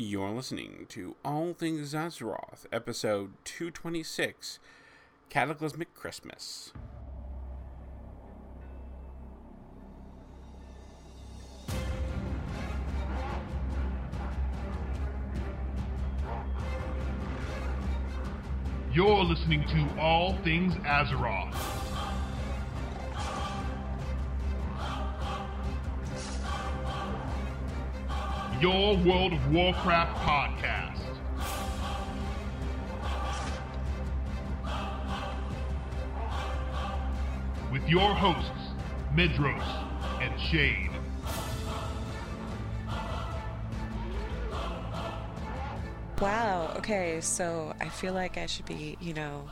You're listening to All Things Azeroth, episode 226 Cataclysmic Christmas. You're listening to All Things Azeroth. Your World of Warcraft podcast. With your hosts, Medros and Shade. Wow. Okay. So I feel like I should be, you know,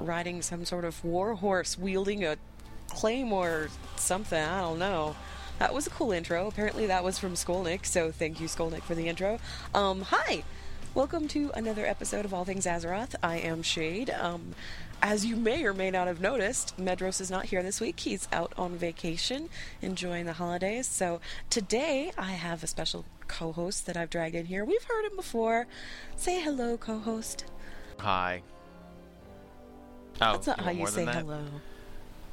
riding some sort of war horse, wielding a claymore or something. I don't know. That was a cool intro. Apparently, that was from Skolnick. So thank you, Skolnick, for the intro. Um, hi. Welcome to another episode of All Things Azeroth. I am Shade. Um, as you may or may not have noticed, Medros is not here this week. He's out on vacation, enjoying the holidays. So today I have a special co host that I've dragged in here. We've heard him before. Say hello, co host. Hi. Oh, That's not how you say hello.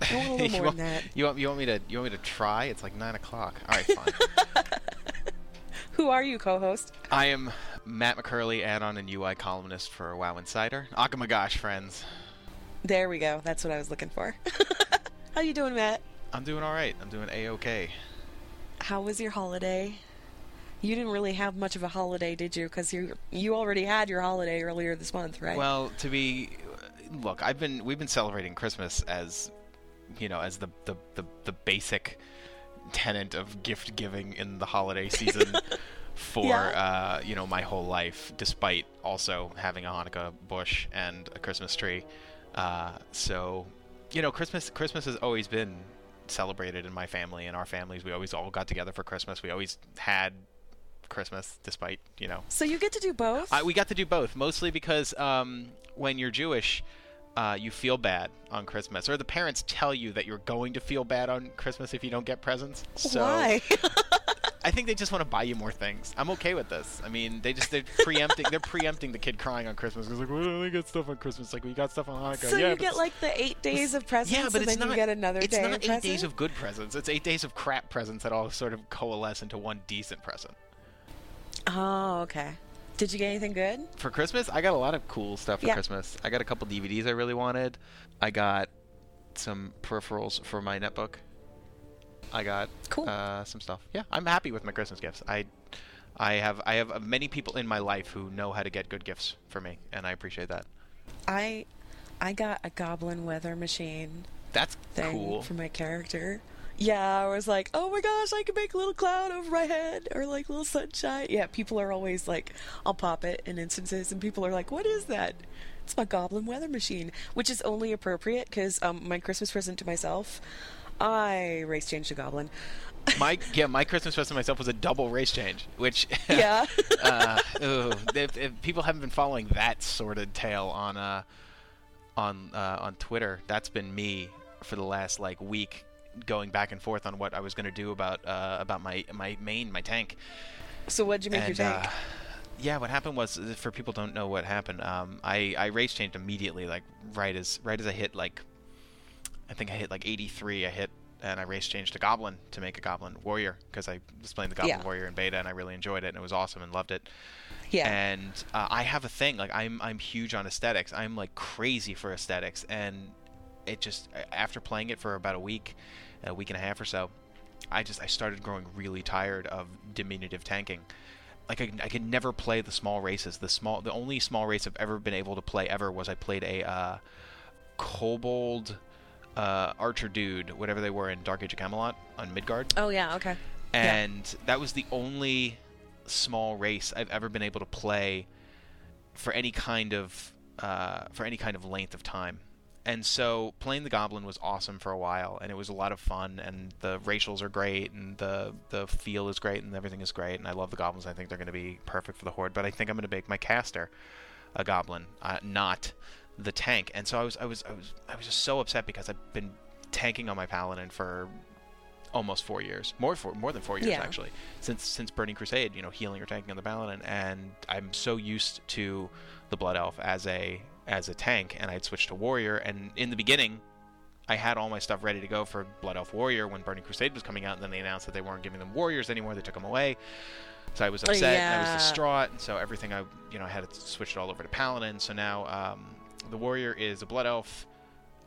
I want a little you, more want, than that. you want you want me to you want me to try? It's like nine o'clock. All right, fine. Who are you, co host? I am Matt McCurley, add-on and UI columnist for WoW Insider. Akamagosh, friends. There we go. That's what I was looking for. How you doing, Matt? I'm doing all right. I'm doing a okay. How was your holiday? You didn't really have much of a holiday, did you? Because you you already had your holiday earlier this month, right? Well, to be look, I've been we've been celebrating Christmas as you know as the the the, the basic tenant of gift giving in the holiday season for Yeah. uh, you know my whole life, despite also having a Hanukkah bush and a Christmas tree. Uh, so you know, Christmas Christmas has always been celebrated in my family and our families. We always all got together for Christmas. We always had Christmas, despite you know so you get to do both. I, we got to do both, mostly because um, when you're Jewish, uh, you feel bad on Christmas, or the parents tell you that you're going to feel bad on Christmas if you don't get presents. So Why? I think they just want to buy you more things. I'm okay with this. I mean, they just they're preempting they're preempting the kid crying on Christmas. It's like, well, they get stuff on Christmas. Like we got stuff on Hanukkah. so yeah, you get like the eight days of presents, yeah, but and it's then not. you get another it's day not of eight present? days of good presents. It's eight days of crap presents that all sort of coalesce into one decent present. Oh, okay. Did you get anything good? for Christmas, I got a lot of cool stuff for Yeah. Christmas. I got a couple DVDs I really wanted. I got some peripherals for my netbook. I got Cool. uh, some stuff. Yeah, I'm happy with my Christmas gifts. I, I have I have many people in my life who know how to get good gifts for me, and I appreciate that. I I got a goblin weather machine That's cool. for my character. Yeah, I was like, oh my gosh, I can make a little cloud over my head or like little sunshine. Yeah, people are always like, I'll pop it in instances, and people are like, what is that? It's my goblin weather machine, which is only appropriate because um, my Christmas present to myself, I race changed a goblin. my yeah, my Christmas present to myself was a double race change, which Yeah. uh, ooh, if, if people haven't been following that sordid tale on uh, on uh, on Twitter, that's been me for the last like week, going back and forth on what I was going to do about uh, about my my main my tank. so what'd you make and your tank? uh, yeah, what happened was uh, for people don't know what happened. Um, I I race changed immediately, like right as right as I hit like I think I hit like 83. I hit and I race changed to Goblin to make a Goblin Warrior because I was playing the Goblin Yeah. Warrior in beta and I really enjoyed it and it was awesome and loved it. yeah. And uh, I have a thing like I'm I'm huge on aesthetics. I'm like crazy for aesthetics and it just after playing it for about a week, a week and a half or so, I just I started growing really tired of diminutive tanking. Like I, I could never play the small races. The small the only small race I've ever been able to play ever was I played a uh, kobold uh, archer dude, whatever they were in Dark Age of Camelot on Midgard oh yeah, okay. Yeah. and that was the only small race I've ever been able to play for any kind of uh, for any kind of length of time. And so playing the goblin was awesome for a while, and it was a lot of fun. And the racials are great, and the the feel is great, and everything is great. And I love the goblins. I think they're going to be perfect for the horde. But I think I'm going to make my caster a goblin, uh, not the tank. And so I was I was I was I was just so upset because I've been tanking on my paladin for almost four years, more for more than four years Yeah. actually, since since Burning Crusade. You know, healing or tanking on the Paladin, and I'm so used to the Blood Elf as a as a tank, and I'd switched to Warrior. And in the beginning, I had all my stuff ready to go for Blood Elf Warrior when Burning Crusade was coming out, and then they announced that they weren't giving them Warriors anymore. They took them away. So I was Oh, upset. and I was distraught, and so everything I, you know, I had to switch it all over to Paladin. So now um, the Warrior is a Blood Elf,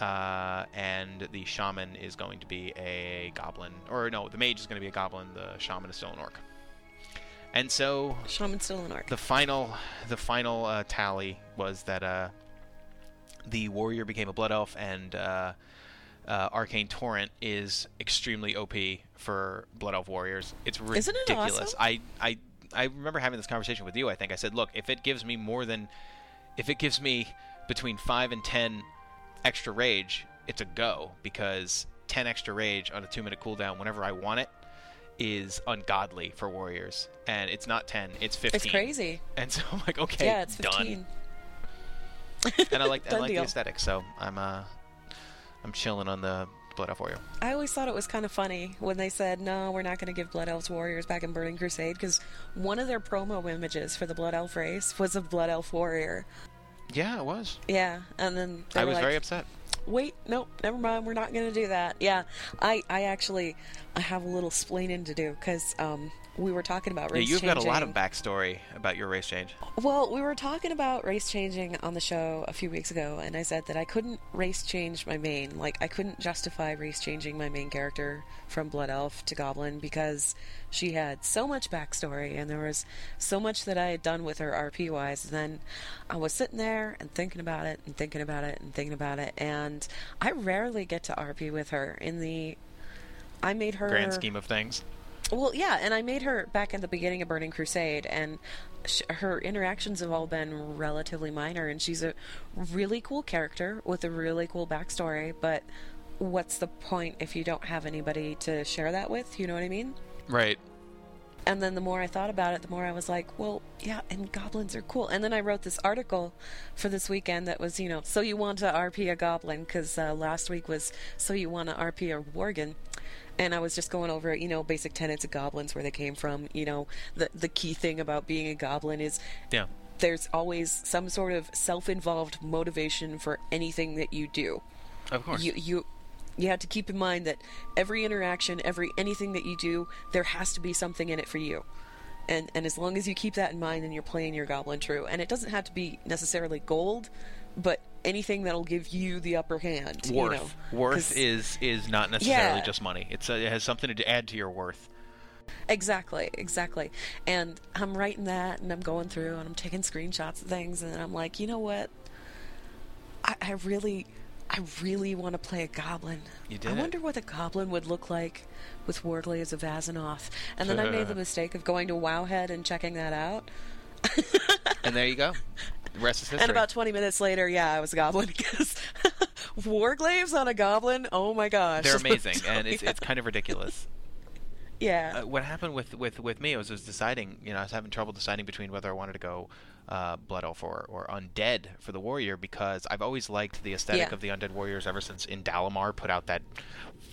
uh, and the Shaman is going to be a Goblin, or no, the Mage is going to be a Goblin. The Shaman is still an Orc. And so Shaman still an orc. the final the final uh, tally was that uh, the warrior became a blood elf and uh, uh, arcane torrent is extremely op for blood elf warriors it's ridiculous. Isn't it awesome? i i i remember having this conversation with you i think i said look if it gives me more than if it gives me between 5 and 10 extra rage it's a go because 10 extra rage on a 2 minute cooldown whenever i want it is ungodly for warriors and it's not 10 it's 15 It's crazy. and so I'm like, okay, yeah, it's done. 15. And I like I like the deal. aesthetic, so I'm uh I'm chilling on the Blood Elf Warrior. I always thought it was kind of funny when they said, no, we're not going to give Blood Elves Warriors back in Burning Crusade because one of their promo images for the Blood Elf race was a Blood Elf Warrior. Yeah, it was. Yeah, and then I was like, very upset. Wait, nope, never mind, we're not going to do that. Yeah, I, I actually, I have a little splaining to do because um, we were talking about race. Yeah, you've got a lot of backstory about your race change. Well, we were talking about race changing on the show a few weeks ago, and I said that I couldn't race change my main. Like, I couldn't justify race changing my main character from Blood Elf to Goblin because she had so much backstory, and there was so much that I had done with her RP wise. And then I was sitting there and thinking about it, and thinking about it, and thinking about it, and I rarely get to RP with her in the. I made her Grand scheme of things. well, yeah, and I made her back in the beginning of Burning Crusade, and sh- her interactions have all been relatively minor, and she's a really cool character with a really cool backstory. But what's the point if you don't have anybody to share that with? You know what I mean? Right. And then the more I thought about it, the more I was like, well, yeah, and goblins are cool. And then I wrote this article for this weekend that was, you know, so you want to RP a goblin, because uh, last week was so you want to RP a worgen. And I was just going over, you know, basic tenets of goblins, where they came from. You know, the the key thing about being a goblin is Yeah. there's always some sort of self-involved motivation for anything that you do Of course. you you you have to keep in mind that every interaction, every anything that you do, there has to be something in it for you. And and as long as you keep that in mind, then you're playing your goblin true. And it doesn't have to be necessarily gold, but anything that'll give you the upper hand. you worth. know. Worth is is not necessarily Yeah. just money. It's uh, it has something to add to your worth. Exactly, exactly. And I'm writing that and I'm going through and I'm taking screenshots of things and I'm like, you know what? I, I really I really want to play a goblin. You did I wonder what a goblin would look like with Warglaives of Azzinoth. And then I made the mistake of going to Wowhead and checking that out. And there you go. The rest is history. And about 20 minutes later, yeah, I was a goblin because Warglaives on a goblin, oh my gosh. They're amazing, So, and it's yeah. it's kind of ridiculous. yeah. uh, what happened with, with, with me was I was deciding, you know, I was having trouble deciding between whether I wanted to go uh, Blood Elf or, or Undead for the Warrior because I've always liked the aesthetic Yeah. of the Undead Warriors ever since Indalamar put out that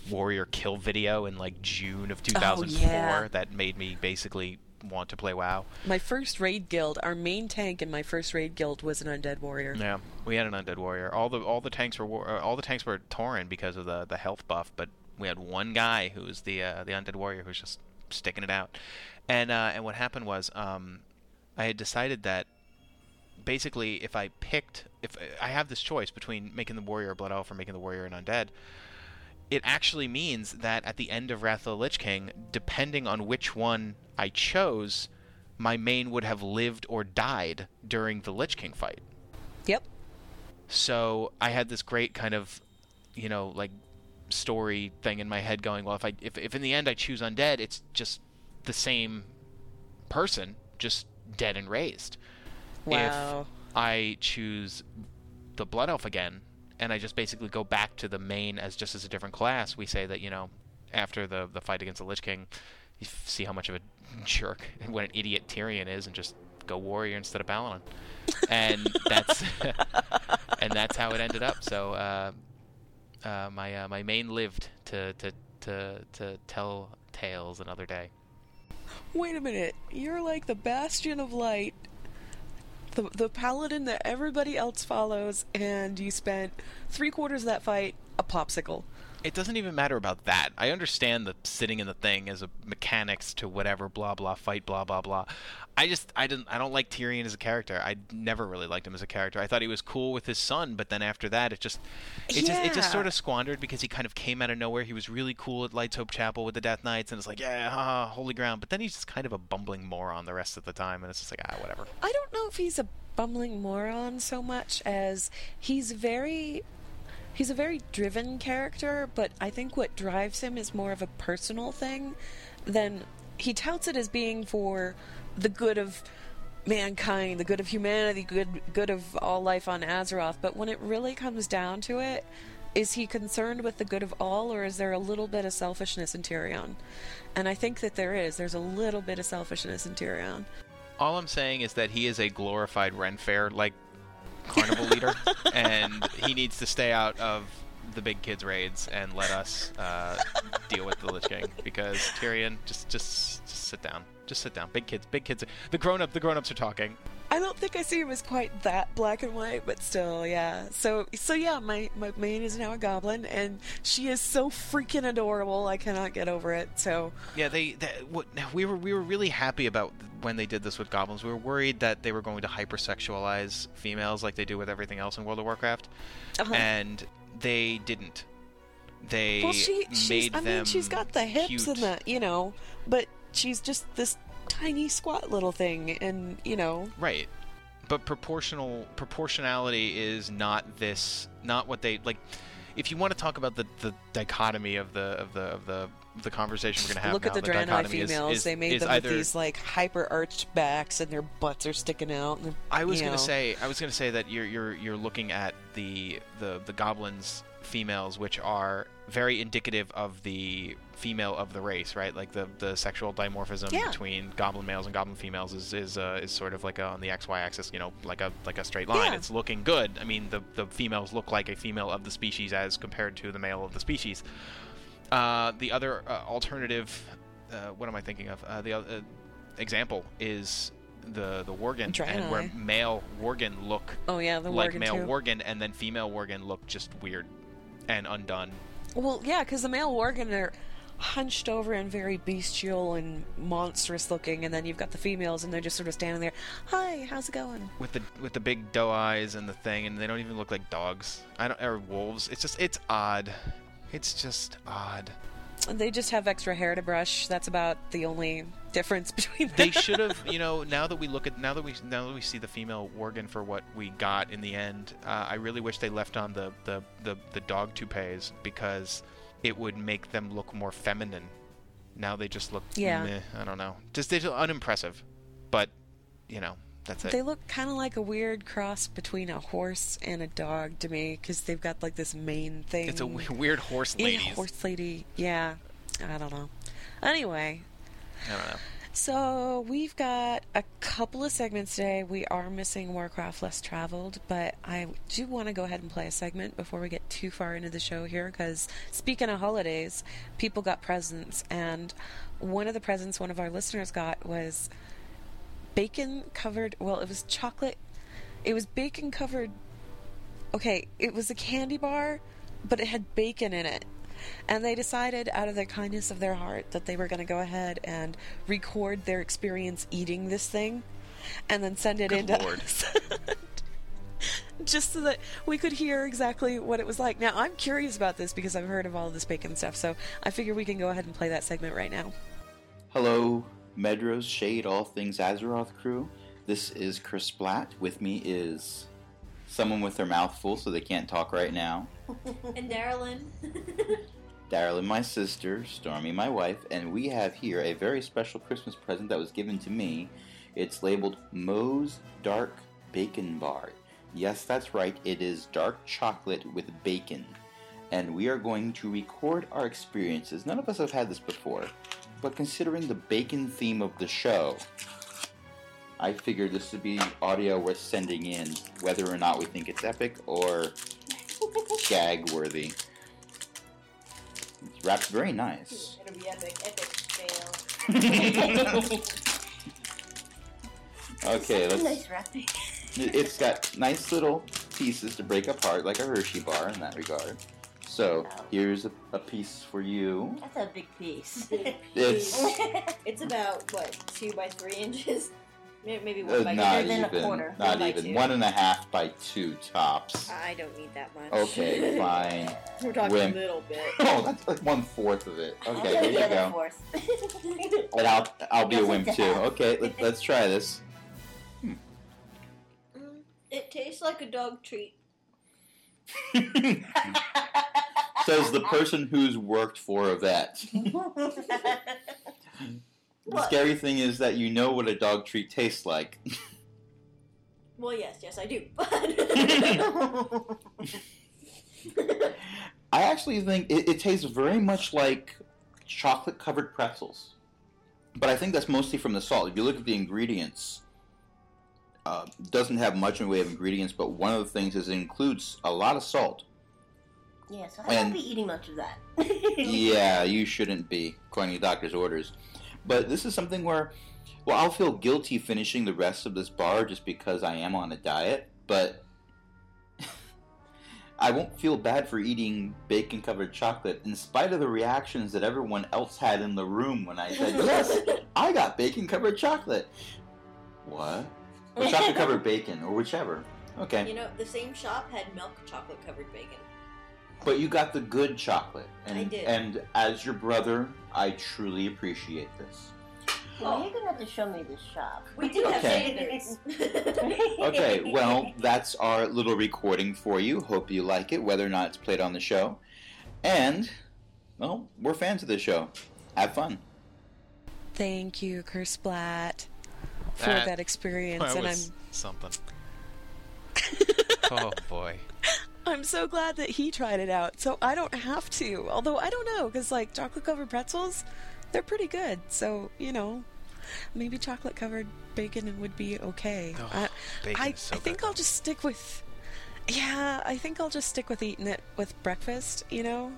Warrior kill video in like June of 2004 yeah. that made me basically want to play WoW. My first raid guild, our main tank in my first raid guild was an undead warrior. Yeah, we had an Undead Warrior. All the all the tanks were war- uh, all the tanks were Tauren because of the the health buff, but we had one guy who was the uh, the Undead Warrior who was just sticking it out. And uh, and what happened was um, I had decided that basically if I picked if I have this choice between making the warrior a blood elf or making the warrior an undead, it actually means that at the end of Wrath of the Lich King, depending on which one I chose, my main would have lived or died during the Lich King fight. Yep. So I had this great kind of, you know, like story thing in my head going, well, if I if, if in the end I choose undead, it's just the same person, just dead and raised. Wow. If I choose the blood elf again, and I just basically go back to the main as just as a different class, we say that you know, after the the fight against the Lich King, you f- see how much of a jerk and what an idiot Tirion is, and just go warrior instead of Paladin, and that's and that's how it ended up. So uh, uh, my uh, my main lived to to to to tell tales another day. Wait a minute. You're like the bastion of light, the the paladin that everybody else follows, and you spent three quarters of that fight a popsicle. It doesn't even matter about that. I understand the sitting in the thing as a mechanics to whatever blah blah fight blah blah blah. I just I didn't I don't like Tirion as a character. I never really liked him as a character. I thought he was cool with his son, but then after that it just it just it just sort of squandered because he kind of came out of nowhere. He was really cool at Lights Hope Chapel with the Death Knights and it's like, yeah, haha, holy ground. But then he's just kind of a bumbling moron the rest of the time and it's just like, ah, whatever. I don't know if he's a bumbling moron so much as he's very he's a very driven character, but I think what drives him is more of a personal thing than he touts it as being for the good of mankind, the good of humanity, good good of all life on Azeroth, but when it really comes down to it, is he concerned with the good of all or is there a little bit of selfishness in Tirion? And I think that there is. There's a little bit of selfishness in Tirion. All I'm saying is that he is a glorified Ren Fair like carnival leader, and he needs to stay out of the big kids raids and let us uh, deal with the Lich King because Tirion, just just just sit down, just sit down. Big kids, big kids. The grown up, the grown ups are talking. I don't think I see him as quite that black and white, but still, yeah. So, so yeah, my my main is now a goblin, and she is so freaking adorable. I cannot get over it. So, Yeah, they, they what, we were we were really happy about when they did this with goblins. We were worried that they were going to hypersexualize females like they do with everything else in World of Warcraft, uh-huh. and they didn't. They well, she she's I them mean, she's got the hips cute. and the you know, but she's just this tiny squat little thing, and you know, Right. But proportional proportionality is not this not what they like if you want to talk about the, the dichotomy of the of the of the the conversation we're going to have look now, at the Draenei dichotomy is- females. is- they made them either, with these like hyper arched backs, and their butts are sticking out. And, I was you going know. to say I was going to say that you're you're you're looking at the the the goblins females which are very indicative of the female of the race, right? Like the the sexual dimorphism Yeah. between goblin males and goblin females is is uh, is sort of like a, on the XY axis, you know, like a like a straight line. Yeah. It's looking good. I mean, the the females look like a female of the species as compared to the male of the species. Uh, the other uh, alternative, uh, what am I thinking of? Uh, the other uh, example is the the worgen, and where male worgen look Oh yeah, the like male too. worgen, and then female worgen look just weird and undone. Well, yeah, because the male Worgen are hunched over and very bestial and monstrous looking, and then you've got the females, and they're just sort of standing there. Hi, how's it going? with the with the big doe eyes and the thing, and they don't even look like dogs. I don't or wolves. It's just it's odd. It's just odd. They just have extra hair to brush. That's about the only difference between them. They should have, you know. Now that we look at now that we now that we see the female Worgen for what we got in the end, uh, I really wish they left on the the the, the dog toupees because it would make them look more feminine. Now they just look, Yeah. meh, I don't know, just they're unimpressive. But you know, that's it. They look kind of like a weird cross between a horse and a dog to me, because they've got like this mane thing. it's a weird horse lady horse lady. Yeah, I don't know. Anyway, Don't know. So we've got a couple of segments today. We are missing Warcraft Less Traveled, but I do want to go ahead and play a segment before we get too far into the show here. Because speaking of holidays, people got presents, and one of the presents one of our listeners got was bacon covered. Well, it was chocolate. It was bacon covered. Okay, it was a candy bar, but it had bacon in it. And they decided, out of the kindness of their heart, that they were going to go ahead and record their experience eating this thing and then send it Good in to Lord. us. Just so that we could hear exactly what it was like. Now, I'm curious about this because I've heard of all this bacon stuff, so I figure we can go ahead and play that segment right now. Hello, Medros, Shade, All Things Azeroth crew. This is Chris Blatt. With me is someone with their mouth full so they can't talk right now. And Darylyn. Daryl, my sister, Stormy, my wife, and we have here a very special Christmas present that was given to me. It's labeled Mo's Dark Bacon Bar. Yes, that's right, it is dark chocolate with bacon. And we are going to record our experiences. None of us have had this before, but considering the bacon theme of the show, I figured this would be audio worth sending in, whether or not we think it's epic or gag worthy. It's wrapped very nice. It'll be epic, epic fail. Okay, let's. nice wrapping. It- It's got nice little pieces to break apart, like a Hershey bar in that regard. So here's a, a piece for you. That's a big piece. It's It's about what two by three inches, maybe uh, one by not Bigger a even, quarter. not One by even two. one and a half by two tops. I don't need that much. Okay, fine. We're talking Wimp. a little bit. Oh, that's like one fourth of it. Okay, go here you other go. fourth. And I'll I'll be a wimp too. half. Okay, let, let's try this. Mm, It tastes like a dog treat. Says the person who's worked for a vet. The scary thing is that you know what a dog treat tastes like. Well, yes, yes, I do. I actually think it, it tastes very much like chocolate covered pretzels. But I think that's mostly from the salt. If you look at the ingredients, uh, doesn't have much in the way of ingredients, but one of the things is it includes a lot of salt. yeah, so I And- won't be eating much of that. yeah, you shouldn't be, according to doctor's orders. But this is something where, well, I'll feel guilty finishing the rest of this bar just because I am on a diet, but I won't feel bad for eating bacon covered chocolate in spite of the reactions that everyone else had in the room when I said, Yes, I got bacon covered chocolate. What? Or chocolate covered bacon, or whichever. Okay. you know, the same shop had milk chocolate covered bacon. But you got the good chocolate. And, I did. And as your brother, I truly appreciate this. Well, you're gonna have to show me this shop. We do have Okay. standards. Okay, well, that's our little recording for you. Hope you like it, whether or not it's played on the show. And, well, we're fans of the show. Have fun. Thank you, Chris Kersplat, for That- that, experience, That and was something. oh boy. I'm so glad that he tried it out, so I don't have to. Although I don't know, because like chocolate covered pretzels, they're pretty good. So you know, maybe chocolate covered bacon would be okay. Oh, I, I, so I think. I'll just stick with. Yeah, I think I'll just stick with eating it with breakfast. You know,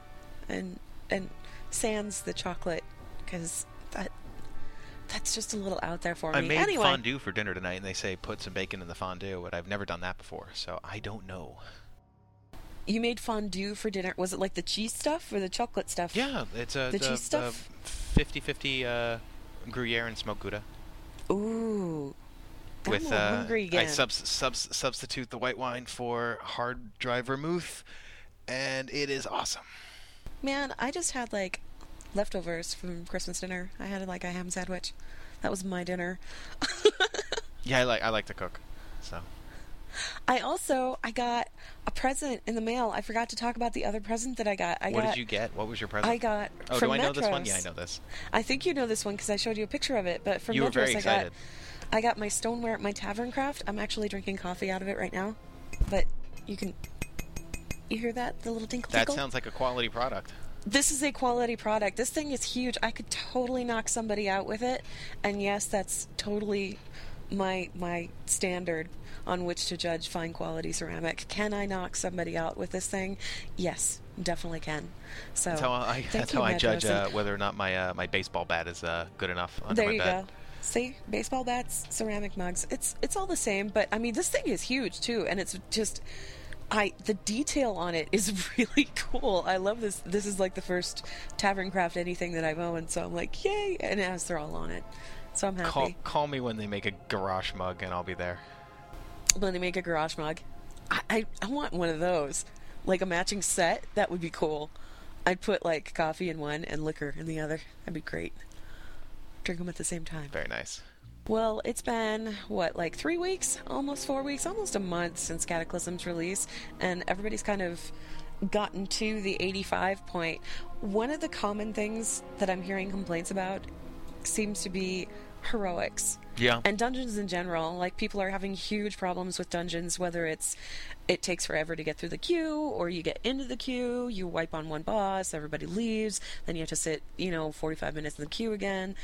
and and sans the chocolate, because that that's just a little out there for me. I made anyway, fondue for dinner tonight, and they say put some bacon in the fondue, but I've never done that before, so I don't know. You made fondue for dinner. Was it like the cheese stuff or the chocolate stuff? Yeah, it's a The it's a- cheese stuff? a 50-50 uh, Gruyere and smoked Gouda. Ooh. I'm with uh, hungry I again. subs- subs- substitute the white wine for hard dry vermouth, and it is awesome. Man, I just had like leftovers from Christmas dinner. I had like a ham sandwich. That was my dinner. Yeah, I like I like to cook, so I also I got a present in the mail. I forgot to talk about the other present that I got. I what got did you get? What was your present? I got Oh, do I know this one? Yeah, I know this. I think you know this one because I showed you a picture of it. But from You were Medros, very I got. I got my stoneware, at my tavern craft. I'm actually drinking coffee out of it right now. But you can you hear that? The little tinkle That tinkle. sounds like a quality product. this is a quality product. This thing is huge. I could totally knock somebody out with it. And yes, that's totally my my standard on which to judge fine quality ceramic. Can I knock somebody out with this thing? Yes, definitely can. So That's how I, that's you, how I judge uh, whether or not my uh, my baseball bat is uh, good enough under there you bed. go. See, baseball bats, ceramic mugs. It's it's all the same, but I mean this thing is huge too, and it's just I the detail on it is really cool. I love this. This is like the first tavern craft anything that I've owned, so I'm like, yay! And it has they're all on it, so I'm happy. Call call me when they make a Garrosh mug, and I'll be there. When they make a Garrosh mug, I, I I want one of those, like a matching set. That would be cool. I'd put like coffee in one and liquor in the other. That'd be great. Drink them at the same time. Very nice. Well, it's been what, like three weeks, almost four weeks, almost a month since Cataclysm's release, and everybody's kind of gotten to the 85 point. One of the common things that I'm hearing complaints about seems to be heroics Yeah. and dungeons in general like people are having huge problems with dungeons whether it's it takes forever to get through the queue or you get into the queue you wipe on one boss everybody leaves then you have to sit you know 45 minutes in the queue again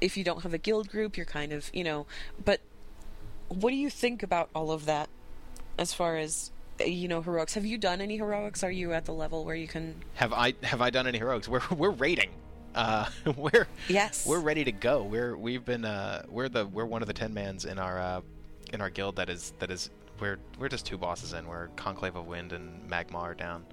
if you don't have a guild group you're kind of you know but what do you think about all of that as far as you know, heroics. Have you done any heroics? Are you at the level where you can? Have I have I done any heroics? We're we're rating. Uh, we're Yes. we're ready to go. We're we've been uh we're the we're one of the ten mans in our uh in our guild that is that is we're we're just two bosses in. We're Conclave of Wind and Magmaw are down.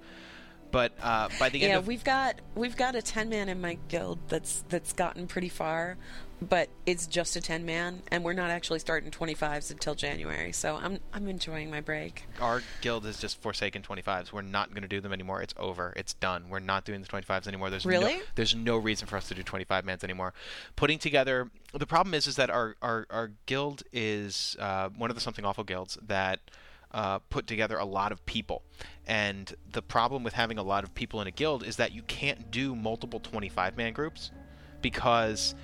But uh, by the end Yeah, of we've got we've got a ten man in my guild that's that's gotten pretty far, but it's just a ten man, and we're not actually starting twenty fives until January. So I'm I'm enjoying my break. our guild is just forsaken 25s. We're not going to do them anymore. It's over. It's done. We're not doing the 25s anymore. There's Really? no, there's no reason for us to do 25 mans anymore. Putting together the problem is is that our our, our guild is uh, one of the something awful guilds that uh, put together a lot of people. And the problem with having a lot of people in a guild is that you can't do multiple 25 man groups because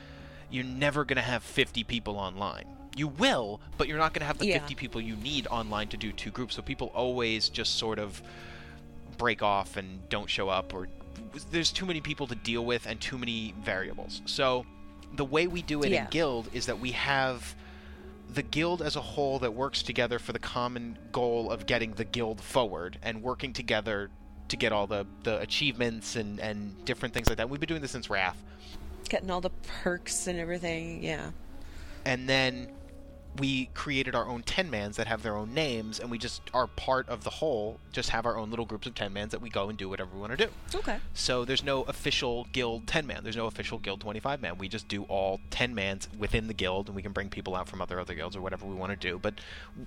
you're never going to have 50 people online. You will, but you're not going to have the Yeah. 50 people you need online to do two groups. So people always just sort of break off and don't show up or there's too many people to deal with and too many variables. So the way we do it Yeah. in guild is that we have the guild as a whole that works together for the common goal of getting the guild forward and working together to get all the, the achievements and, and different things like that. We've been doing this since Wrath. Getting all the perks and everything. Yeah. and then we created our own 10 mans that have their own names and we just are part of the whole just have our own little groups of 10 mans that we go and do whatever we want to do. Okay. so there's no official guild 10 man. There's no official guild 25 man. We just do all 10 mans within the guild and we can bring people out from other other guilds or whatever we want to do but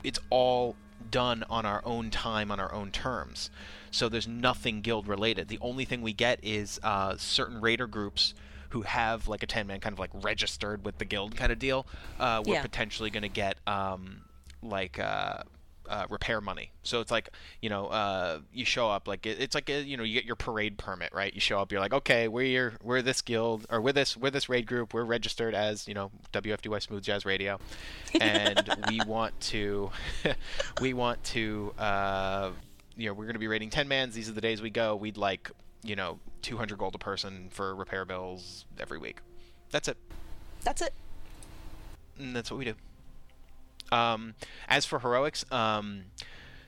it's all done on our own time on our own terms. So there's nothing guild related. The only thing we get is uh, certain raider groups who have like a 10 man kind of like registered with the guild kind of deal uh, we're Yeah. potentially going to get um, like uh, uh, repair money. So it's like you know uh, you show up like it, it's like a, you know you get your parade permit right. You show up, you're like okay we're your, we're this guild or we're this we're this raid group. We're registered as you know WFDY Smooth Jazz Radio, and we want to we want to uh, you know we're going to be raiding 10 mans. These are the days we go. We'd like you know 200 gold a person for repair bills every week. That's it. That's it. And that's what we do. Um, as for heroics, um,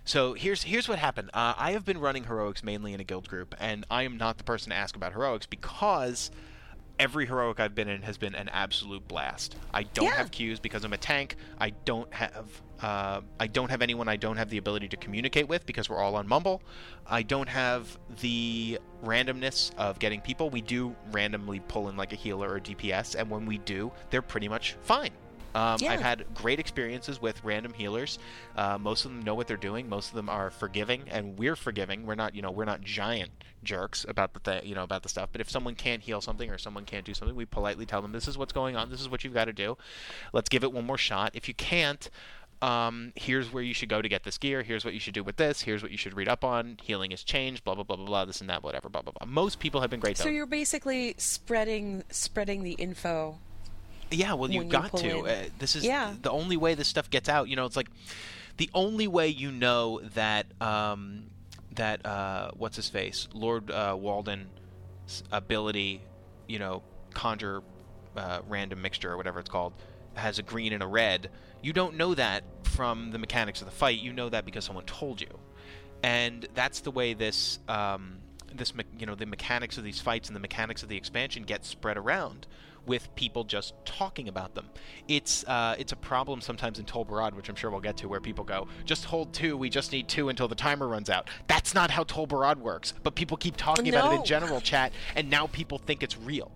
so here's here's what happened. Uh, I have been running heroics mainly in a guild group, and I am not the person to ask about heroics because every heroic I've been in has been an absolute blast. I don't Yeah. have queues because I'm a tank. I don't have uh, I don't have anyone I don't have the ability to communicate with because we're all on Mumble. I don't have the randomness of getting people. We do randomly pull in like a healer or DPS, and when we do, they're pretty much fine. Um, Yeah. I've had great experiences with random healers. Uh, most of them know what they're doing. Most of them are forgiving, and we're forgiving. We're not, you know, we're not giant jerks about the th- you know about the stuff. But if someone can't heal something or someone can't do something, we politely tell them this is what's going on. This is what you've got to do. Let's give it one more shot. If you can't, um, here's where you should go to get this gear. Here's what you should do with this. Here's what you should read up on. Healing has changed. Blah blah blah blah blah. This and that. Whatever. Blah blah blah. Most people have been great. So though. you're basically spreading spreading the info. Yeah, well, you got to. Uh, this is Yeah. the only way this stuff gets out. You know, it's like the only way you know that um, that uh, what's his face, Lord uh, Walden's ability, you know, conjure uh, random mixture or whatever it's called, has a green and a red. You don't know that from the mechanics of the fight. You know that because someone told you, and that's the way this. Um, this me- you know the mechanics of these fights and the mechanics of the expansion get spread around with people just talking about them. It's uh, it's a problem sometimes in Tolbarad, which I'm sure we'll get to, where people go, "Just hold two. We just need two until the timer runs out." That's not how Tolbarad works. But people keep talking about it in general chat, and now people think it's real.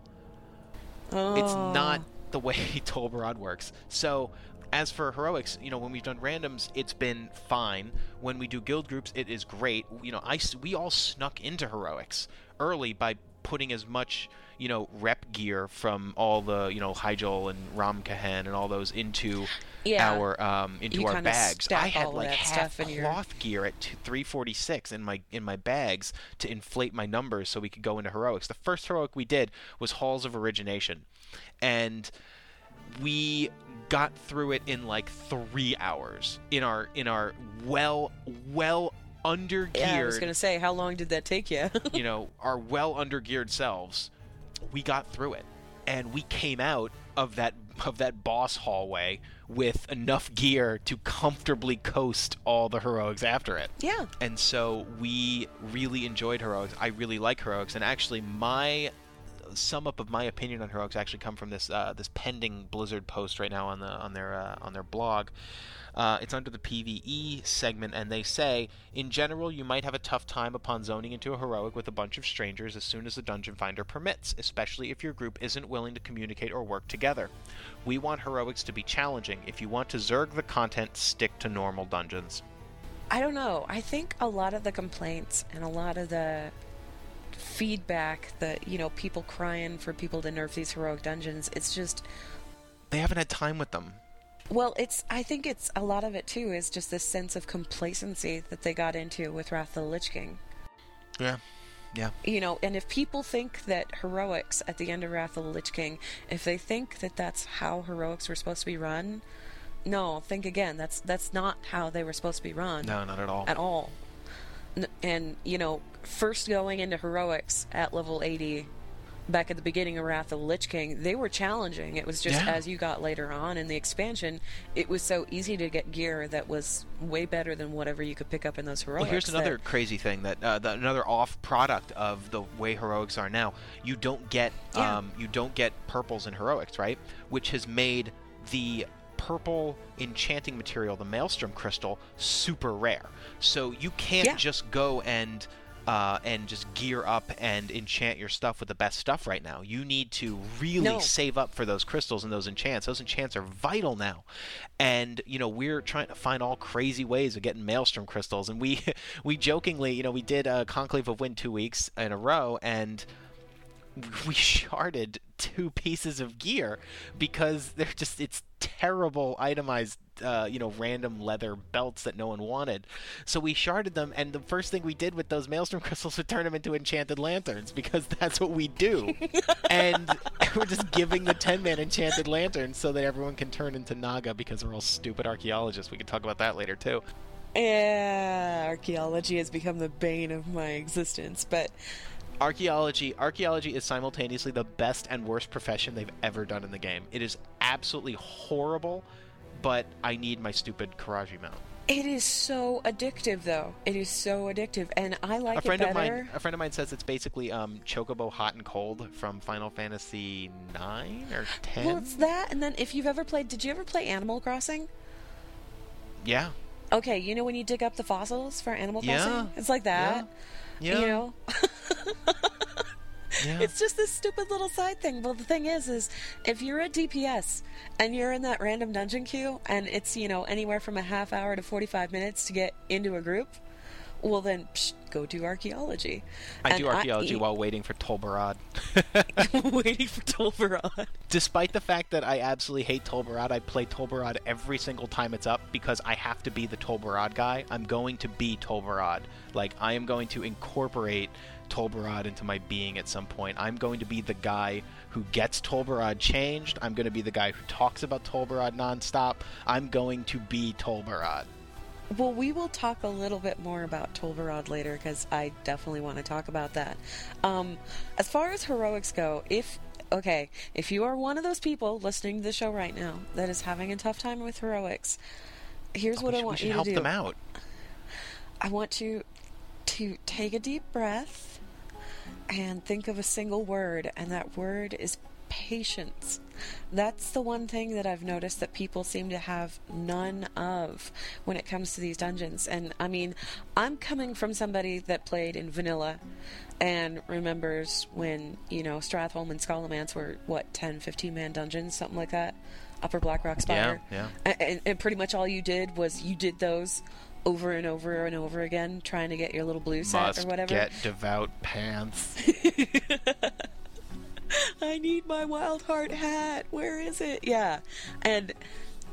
Oh. It's not the way Tolbarad works. So, as for heroics, you know, when we've done randoms, it's been fine. When we do guild groups, it is great. You know, I we all snuck into heroics early by putting as much you know rep gear from all the you know Hyjal and Ram Kahen and all those into Yeah. our um into You our bags. I had like half stuff in your- cloth gear at two, 346 in my in my bags to inflate my numbers so we could go into heroics. The first heroic we did was Halls of Origination, and we got through it in like three hours in our in our well well under Yeah, I was gonna say, how long did that take you? you know our well under geared selves we got through it and we came out of that of that boss hallway with enough gear to comfortably coast all the heroics after it. Yeah. And so we really enjoyed heroics. I really like heroics, and actually my sum up of my opinion on heroics actually come from this uh, this pending Blizzard post right now on the on their uh, on their blog. Uh, it's under the PVE segment, and they say, in general, you might have a tough time upon zoning into a heroic with a bunch of strangers as soon as the dungeon finder permits, especially if your group isn't willing to communicate or work together. We want heroics to be challenging. If you want to zerg the content, stick to normal dungeons. I don't know. I think a lot of the complaints and a lot of the feedback that, you know, people crying for people to nerf these heroic dungeons, it's just They haven't had time with them. Well, it's. I think it's a lot of it too is just this sense of complacency that they got into with Wrath of the Lich King. Yeah. Yeah. You know, and if people think that heroics at the end of Wrath of the Lich King, if they think that that's how heroics were supposed to be run, no, think again. That's that's not how they were supposed to be run. No, not at all. At all. And you know, first going into heroics at level 80 back at the beginning of Wrath of the Lich King, they were challenging. It was just Yeah. as you got later on in the expansion, it was so easy to get gear that was way better than whatever you could pick up in those heroics. Well, here's another crazy thing that, uh, the, another off product of the way heroics are now. You don't get Yeah. um, you don't get purples in heroics, right? Which has made the purple enchanting material, the maelstrom crystal, super rare. So you can't Yeah. just go and uh, and just gear up and enchant your stuff with the best stuff right now. You need to really No. save up for those crystals and those enchants. Those enchants are vital now. And you know, we're trying to find all crazy ways of getting maelstrom crystals. And we we jokingly, you know, we did a conclave of wind two weeks in a row and we sharded two pieces of gear because they're just it's terrible itemized uh, you know random leather belts that no one wanted. So we sharded them and the first thing we did with those maelstrom crystals was turn them into enchanted lanterns because that's what we do. And we're just giving the 10 man enchanted lanterns so that everyone can turn into naga because we're all stupid archaeologists. We can talk about that later too. Yeah, archaeology has become the bane of my existence, but archaeology archaeology is simultaneously the best and worst profession they've ever done in the game. It is absolutely horrible but i need my stupid Qiraji mount it is so addictive, though. It is so addictive, and I like it. a friend it of mine a friend of mine says it's basically um chocobo hot and cold from final fantasy 9 or 10 Well, it's that, and then if you've ever played, did you ever play Animal Crossing? yeah Okay, you know when you dig up the fossils for Animal Crossing, Yeah. It's like that. yeah You know? yeah It's just this stupid little side thing. Well, the thing is, is if you're a DPS and you're in that random dungeon queue and it's, you know, anywhere from a half hour to 45 minutes to get into a group, well, then psh, go do archaeology. I And do archaeology I- while waiting for Tolbarad. waiting for Tol Barad. Despite the fact that I absolutely hate Tolbarad, I play Tolbarad every single time it's up because I have to be the Tolbarad guy. I'm going to be Tolbarad. Like, I am going to incorporate Tolbarad into my being at some point. I'm going to be the guy who gets Tolbarad changed. I'm going to be the guy who talks about Tolbarad nonstop. I'm going to be Tolbarad. Well, we will talk a little bit more about Tol Barad later because I definitely want to talk about that. Um, as far as heroics go, if okay, if you are one of those people listening to the show right now that is having a tough time with heroics, here's what we I want you to help do. them out. I want you to take a deep breath and think of a single word, and that word is patience. That's the one thing that I've noticed that people seem to have none of when it comes to these dungeons. And I mean, I'm coming from somebody that played in vanilla and remembers when, you know, Stratholme and Scholomance were, what, 10, 15 man dungeons, something like that? Upper Blackrock Spire. yeah. A- And, and pretty much all you did was you did those over and over and over again, trying to get your little blue set Must or whatever. get devout pants. I need my wild heart hat. Where is it? Yeah. And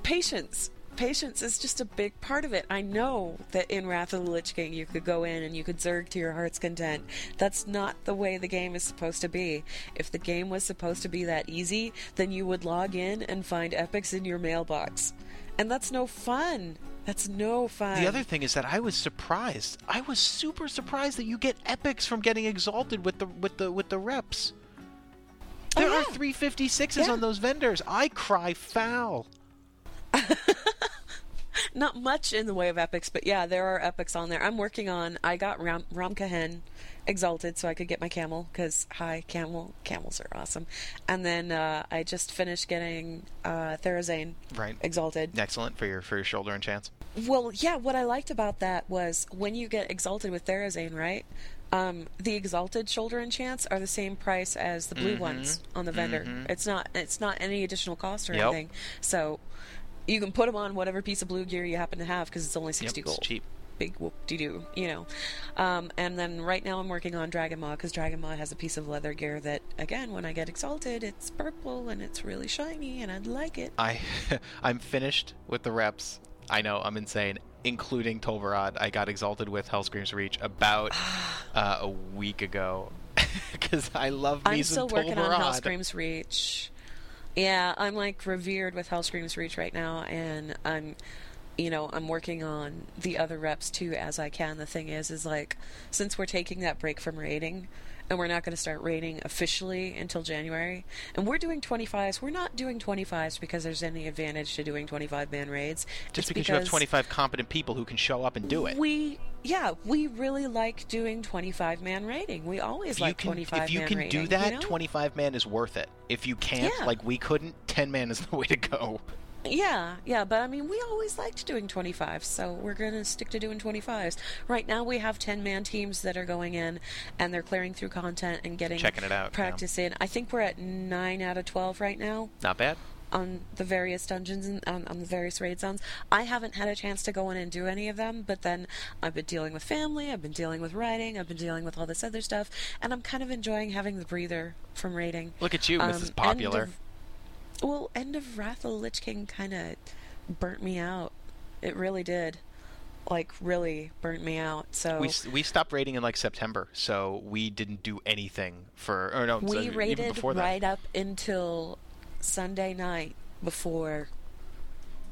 patience. Patience is just a big part of it. I know that in Wrath of the Lich King you could go in and you could zerg to your heart's content. That's not the way the game is supposed to be. If the game was supposed to be that easy, then you would log in and find epics in your mailbox. And that's no fun. That's no fun. The other thing is that I was surprised. I was super surprised that you get epics from getting exalted with the with the with the reps. Oh, there yeah. are 356s Yeah. on those vendors. I cry foul. Not much in the way of epics, but yeah, there are epics on there. I'm working on. I got Ram, Ram Kahen exalted so I could get my camel because hi camel camels are awesome. And then uh, I just finished getting uh, Therazane Right. exalted. Excellent for your for your shoulder enchants. Well, yeah, what I liked about that was when you get exalted with Therazane, right? Um, the exalted shoulder enchants are the same price as the blue ones on the vendor. It's not it's not any additional cost or Yep. anything. So you can put them on whatever piece of blue gear you happen to have because it's only Yep, sixty it's gold. cheap. Big whoop de doo, you know. Um, and then right now I'm working on Dragonmaw because Dragonmaw has a piece of leather gear that, again, when I get exalted, it's purple and it's really shiny and I'd like it. I I'm finished with the reps. I know I'm insane, including Tol Barad. I got exalted with Hellscream's Reach about uh, a week ago because I love me I'm still working on. Hellscream's Reach. Yeah, I'm like revered with Hellscream's Reach right now, and I'm, you know, I'm working on the other reps too as I can. The thing is, is like, since we're taking that break from raiding, and we're not going to start raiding officially until January, and we're doing 25s. We're not doing 25s because there's any advantage to doing 25 man raids. Just It's because, you have 25 competent people who can show up and do it. We, yeah, we really like doing 25 man raiding. We always if like you can, 25 if you man can raiding. do that, you know? 25 man is worth it. If you can't, Yeah. like we couldn't, 10 man is the way to go. Yeah, yeah, but I mean, we always liked doing 25s, so we're going to stick to doing 25s. Right now, we have 10 man teams that are going in and they're clearing through content and getting Checking it out, yeah. in. I think we're at 9 out of 12 right now Not bad. on the various dungeons and on, on the various raid zones. I haven't had a chance to go in and do any of them, but then I've been dealing with family, I've been dealing with writing, I've been dealing with all this other stuff, and I'm kind of enjoying having the breather from raiding. Look at you, Um, Mrs. Popular. Well, End of Wrath of the Lich King kind of burnt me out. It really did. Like, really burnt me out. So We, we stopped raiding in like September, so we didn't do anything for. Or no, so we before that. right up until Sunday night before.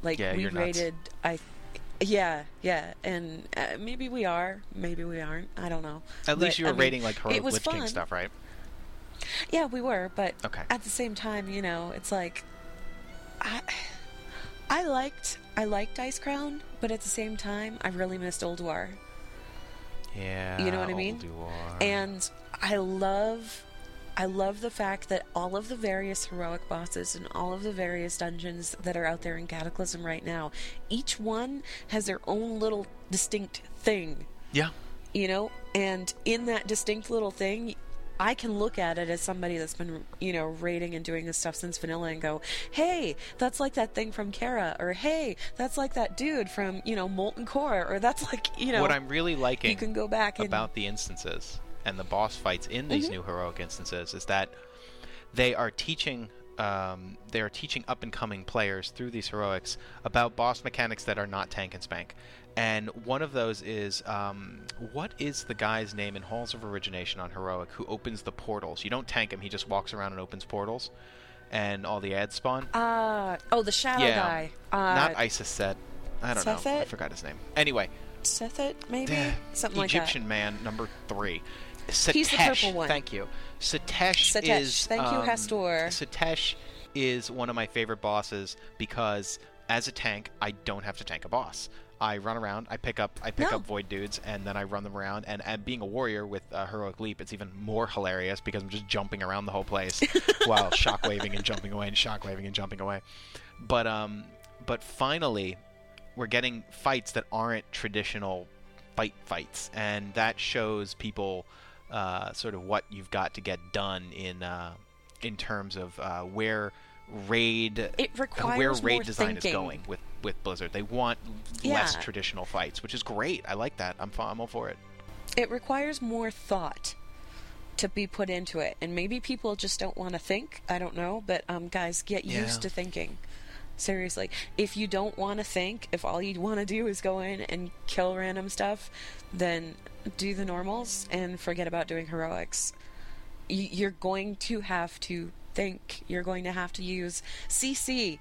Like, Yeah, we you're nuts. I. Yeah, yeah, and uh, maybe we are, maybe we aren't. I don't know. At least you were I mean, raiding like was Lich King stuff, right? Yeah, we were, but Okay. at the same time, you know, it's like I I liked I liked Icecrown, but at the same time, I really missed Ulduar. Yeah. You know what I mean? Ulduar. And I love I love the fact that all of the various heroic bosses and all of the various dungeons that are out there in Cataclysm right now, each one has their own little distinct thing. yeah. you know and in that distinct little thing i can look at it as somebody that's been you know rating and doing this stuff since vanilla and go hey that's like that thing from kara or hey that's like that dude from you know molten core or that's like you know what I'm really liking you can go back and about the instances and the boss fights in these Mm-hmm. new heroic instances is that they are teaching um, they are teaching up and coming players through these heroics about boss mechanics that are not tank and spank. And one of those is um, what is the guy's name in Halls of Origination on heroic who opens the portals? You don't tank him; he just walks around and opens portals, and all the ads spawn. uh oh the shadow yeah, guy uh not Isiset. I don't know. I forgot his name. Anyway, Sethet, maybe something like that. Egyptian man number three. Setesh, He's the purple one. Thank you. Setesh, Setesh. is. Thank you, um, Hastor. Setesh is one of my favorite bosses because as a tank, I don't have to tank a boss. I run around, I pick up, I pick No. up void dudes, and then I run them around. And, and being a warrior with uh, heroic leap, it's even more hilarious because I'm just jumping around the whole place while shockwaving and jumping away and shockwaving and jumping away. But um, but finally, we're getting fights that aren't traditional fight fights, and that shows people uh, sort of what you've got to get done in uh, in terms of uh, where raid It where raid design is going with with Blizzard. They want less traditional fights, which is great. I like that. I'm I'm all for it. it requires more thought to be put into it and maybe people just don't want to think i don't know but um guys get Yeah. used to thinking seriously if you don't want to think if all you want to do is go in and kill random stuff then do the normals and forget about doing heroics you're going to have to think you're going to have to use cc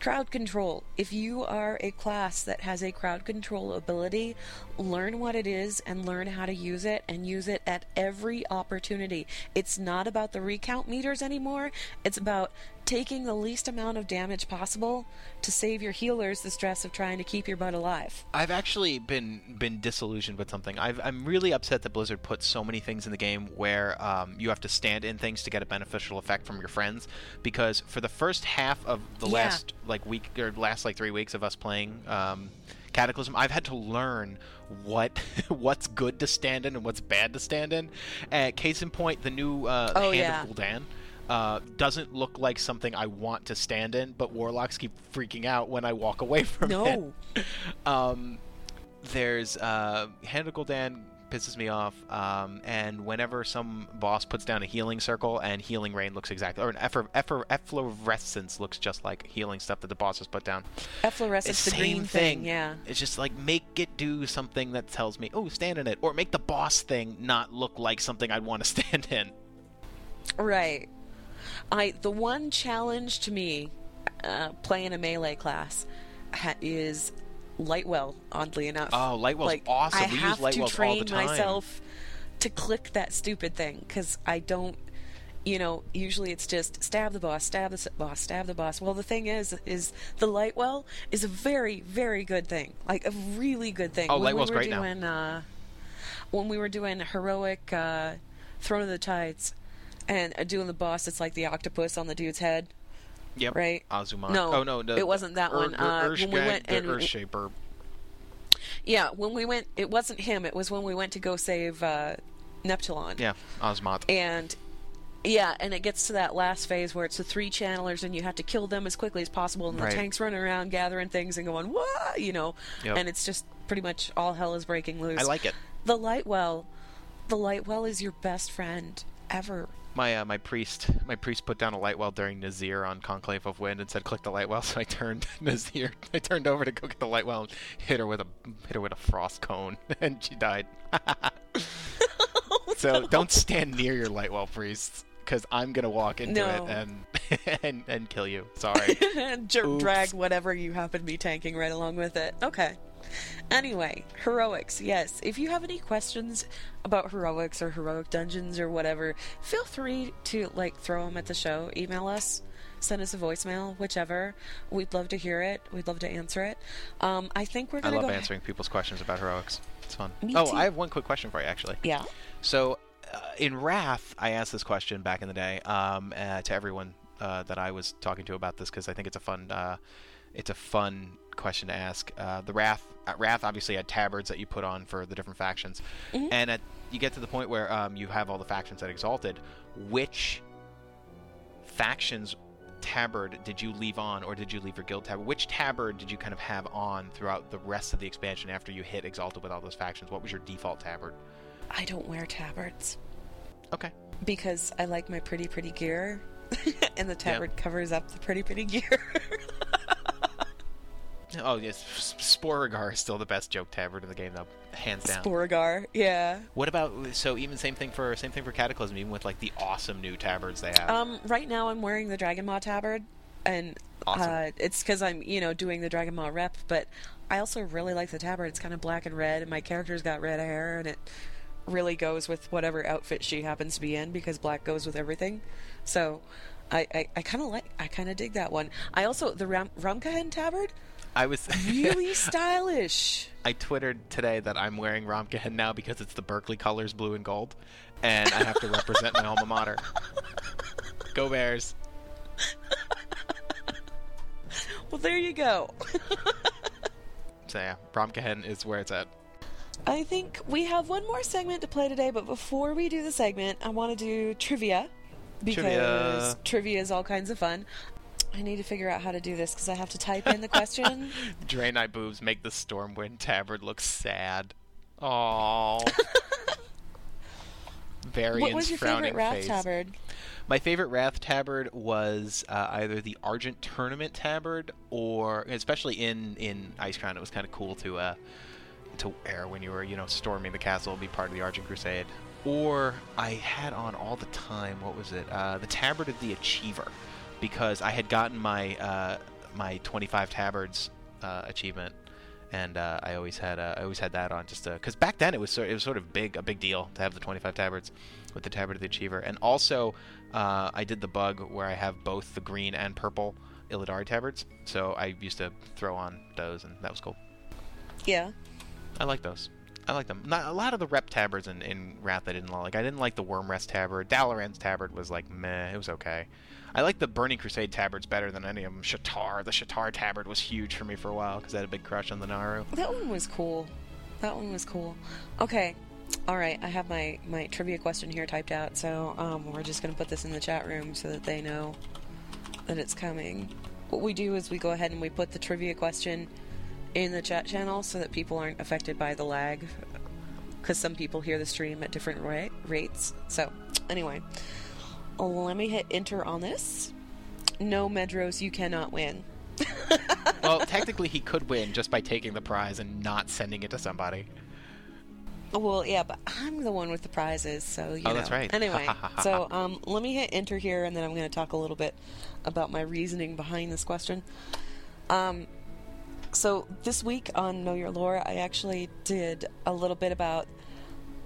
crowd control. If you are a class that has a crowd control ability, learn what it is and learn how to use it and use it at every opportunity. It's not about the recount meters anymore. It's about taking the least amount of damage possible to save your healers the stress of trying to keep your butt alive. I've actually been been disillusioned with something. I've, I'm really upset that Blizzard put so many things in the game where um, you have to stand in things to get a beneficial effect from your friends. Because for the first half of the Yeah. last like week or last like three weeks of us playing um, Cataclysm, I've had to learn what what's good to stand in and what's bad to stand in. Uh, case in point, the new uh, Oh, Hand yeah. of Gul'dan. Uh, doesn't look like something I want to stand in, but warlocks keep freaking out when I walk away from it No. um, there's uh, Gul'dan pisses me off, um, and whenever some boss puts down a healing circle and healing rain looks exactly, or an efflor- efflor- efflorescence looks just like healing stuff that the boss has put down. Efflorescence, the same green thing, yeah. It's just like make it do something that tells me, oh, stand in it, or make the boss thing not look like something I'd want to stand in. Right. I the one challenge to me uh, playing a melee class ha- is Lightwell. Oddly enough. Oh, Lightwell's like, awesome. I We have to train myself to click that stupid thing because I don't. You know, usually it's just stab the boss, stab the boss, stab the boss. Well, the thing is, is the Lightwell is a very, very good thing. Like a really good thing. Oh, when Lightwell's we were great now. doing, Uh, when we were doing heroic uh, Throne of the Tides and uh, doing the boss, it's like the octopus on the dude's head. Yep. Right. Azumarill. No, oh no, the, it wasn't that Ur- one. Ur- Uh, when we went and-. Yeah, when we went, it wasn't him. It was when we went to go save uh, Neptulon. Yeah, Ozumat. And yeah, and it gets to that last phase where it's the three channelers, and you have to kill them as quickly as possible, and Right. the tanks running around gathering things and going, "What?" You know, Yep. and it's just pretty much all hell is breaking loose. I like it. the Lightwell. The Lightwell is your best friend ever. My uh, my priest my priest put down a light well during Nezir on Conclave of Wind and said click the light well so I turned Nezir I turned over to go get the light well and hit her with a hit her with a frost cone and she died. so don't stand near your light well priests because I'm gonna walk into No. it and and and kill you. Sorry. and drag whatever you happen to be tanking right along with it. Okay. Anyway, heroics. Yes, if you have any questions about heroics or heroic dungeons or whatever, feel free to like throw them at the show. Email us, send us a voicemail, whichever. We'd love to hear it. We'd love to answer it. Um, I think we're I love answering people's questions about heroics. It's fun. Me oh, too. I have one quick question for you actually. Yeah. So, uh, in Wrath, I asked this question back in the day um, uh, to everyone uh, that I was talking to about this because I think it's a fun, uh, it's a fun question to ask. Uh, the Wrath, uh, Wrath obviously had tabards that you put on for the different factions, and at, you get to the point where um, you have all the factions at Exalted. Which factions tabard did you leave on, or did you leave your guild tabard? Which tabard did you kind of have on throughout the rest of the expansion after you hit Exalted with all those factions? What was your default tabard? I don't wear tabards Okay. because I like my pretty, pretty gear, and the tabard covers up the pretty, pretty gear. Oh yes, S- Sporeggar is still the best joke tabard in the game, though, hands down. Sporeggar. Yeah. what about so even same thing for same thing for Cataclysm, even with like the awesome new tabards they have. Um, right now I'm wearing the Dragonmaw tabard, and Awesome. uh, it's because I'm, you know, doing the Dragonmaw rep. But I also really like the tabard. It's kind of black and red, and my character's got red hair, and it really goes with whatever outfit she happens to be in because black goes with everything. So. I, I, I kind of like I kind of dig that one. I also the Ram, Ramkahen tabard I was really stylish. I twittered today that I'm wearing Ramkahen now because it's the Berkeley colors, blue and gold, and I have to represent my alma mater. Go Bears! Well, there you go. So yeah, Ramkahen is where it's at. I think we have one more segment to play today, but before we do the segment, I want to do trivia because Trivia. trivia is all kinds of fun. I need to figure out how to do this because I have to type in the question. Drain Draenei boobs make the Stormwind tabard look sad. Aww. Varian's what was your favorite Wrath face. tabard? My favorite Wrath tabard was uh, either the Argent Tournament tabard, or especially in in Icecrown, it was kind of cool to uh, to wear when you were you know storming the castle, be part of the Argent Crusade. Or I had on all the time. What was it? Uh, the tabard of the Achiever, because I had gotten my uh, my 25 tabards uh, achievement, and uh, I always had uh, I always had that on just because back then it was sort it was sort of big a big deal to have the 25 tabards with the tabard of the achiever, and also uh, I did the bug where I have both the green and purple Illidari tabards, so I used to throw on those, and that was cool. Yeah. I like those. I like them. Not a lot of the rep tabards in, in Wrath I didn't like. I didn't like the Wyrmrest tabard. Dalaran's tabard was like meh. It was okay. I like the Burning Crusade tabards better than any of them. Sha'tar, the Sha'tar tabard was huge for me for a while because I had a big crush on the Naaru. That one was cool. That one was cool. Okay. All right. I have my, my trivia question here typed out, so um, we're just to put this in the chat room so that they know that it's coming. What we do is we go ahead and we put the trivia question in the chat channel so that people aren't affected by the lag because some people hear the stream at different ra- rates. So, anyway, let me hit enter on this. No, Medros, you cannot win. well, technically, he could win just by taking the prize and not sending it to somebody. Well, yeah, but I'm the one with the prizes, so you Oh, know. that's right. Anyway, so um, let me hit enter here, and then I'm going to talk a little bit about my reasoning behind this question. Um, so this week on Know Your Lore, I actually did a little bit about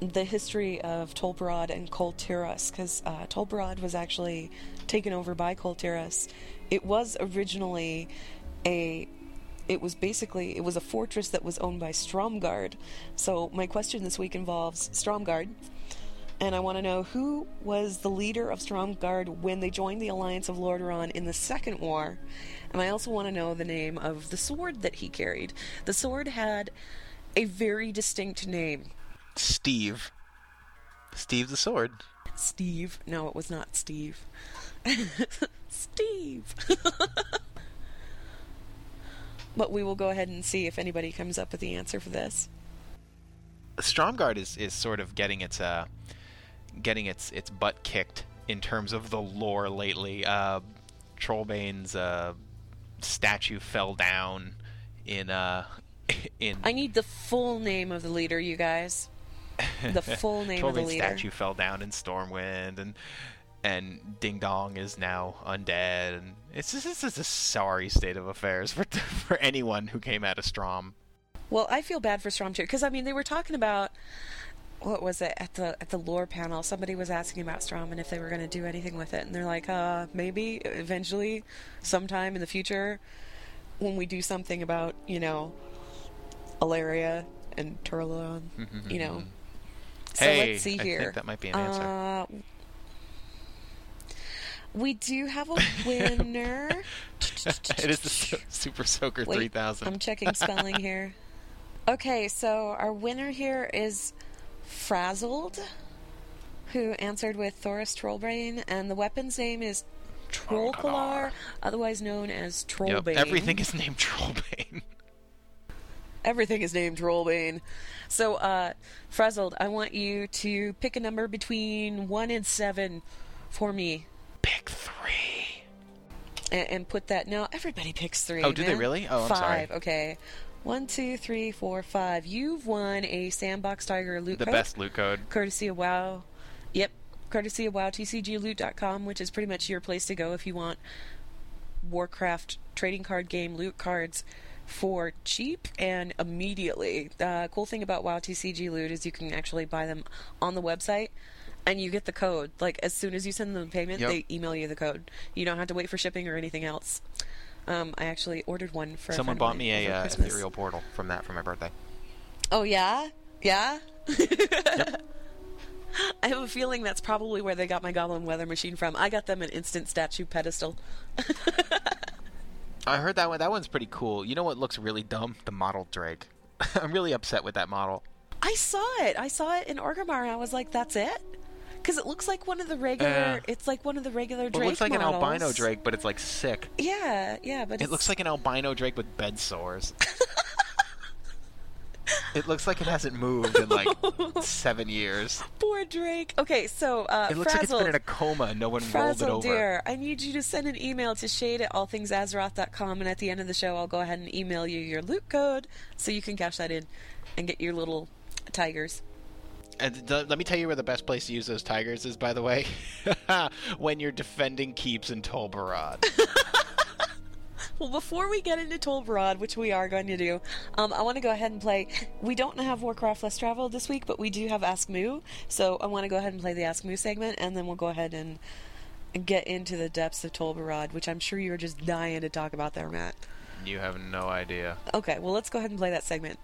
the history of Tol Barad and Kul Tiras, because uh, Tol Barad was actually taken over by Kul Tiras. It was originally a it was basically it was a fortress that was owned by Stromgarde. So my question this week involves Stromgarde, and I want to know who was the leader of Stromgarde when they joined the alliance of Lordaeron in the Second War, and I also want to know the name of the sword that he carried. The sword had a very distinct name. Steve. Steve the Sword. Steve. No, it was not Steve. Steve. but we will go ahead and see if anybody comes up with the answer for this. Stromgarde is, is sort of getting its uh, getting its its butt kicked in terms of the lore lately. Uh, Trollbane's uh, statue fell down in uh, in I need the full name of the leader, you guys. The full name of the leader. statue fell down in Stormwind, and and Ding Dong is now undead, and it's just, it's just a sorry state of affairs for for anyone who came out of Strom. Well, I feel bad for Strom too, because I mean they were talking about what was it at the at the lore panel? Somebody was asking about Strom and if they were going to do anything with it, and they're like, uh, maybe eventually, sometime in the future, when we do something about you know, Alleria and Turalyon, you know. So hey, let's see here. I think that might be an answer. Uh, we do have a winner. it is the Super Soaker Wait, 3000. I'm checking spelling here. Okay, so our winner here is Frazzled, who answered with Thoras Trollbane, and the weapon's name is Trollcalar, otherwise known as Yep, Trollbane. everything is named Trollbane. Everything is named Trollbane. So, uh, Frazzled, I want you to pick a number between 1 and 7 for me. Pick three. and, and put that. Now everybody picks three. Oh, do they really? Oh, I'm five. sorry. Okay. One, two, three, four, five. You've won a Sandbox Tiger loot The code, best loot code. courtesy of WoW. Yep, courtesy of WoWTCGLoot.com, which is pretty much your place to go if you want Warcraft trading card game loot cards for cheap and immediately. The cool thing about WoW TCG Loot is you can actually buy them on the website and you get the code. Like as soon as you send them the payment, Yep. they email you the code. You don't have to wait for shipping or anything else. Um, I actually ordered one for Someone bought me a uh, ethereal portal from that for my birthday. Oh yeah, yeah. I have a feeling that's probably where they got my Goblin Weather Machine from. I got them an instant statue pedestal. I heard that one. That one's pretty cool. You know what looks really dumb? The model Drake. I'm really upset with that model. I saw it. I saw it in Orgrimmar, and I was like, "That's it," because it looks like one of the regular. Yeah. It's like one of the regular Well, Drake it looks like models. an albino Drake, but it's like sick. Yeah, yeah, but It looks like an albino Drake with bed sores. it looks like it hasn't moved in like seven years. poor Drake. Okay, so uh, It looks like it's been in a coma and no one rolled it over. dear, I need you to send an email to shade at allthingsazeroth.com, and at the end of the show, I'll go ahead and email you your loot code so you can cash that in and get your little tigers. And th- let me tell you where the best place to use those tigers is, by the way. when you're defending keeps in Tol Barad. Well, before we get into Tol Barad, which we are going to do, um, I want to go ahead and play. We don't have Warcraft Less Travel this week, but we do have Ask Moo. So I want to go ahead and play the Ask Moo segment, and then we'll go ahead and get into the depths of Tol Barad, which I'm sure you're just dying to talk about there, Matt. You have no idea. Okay, well, let's go ahead and play that segment.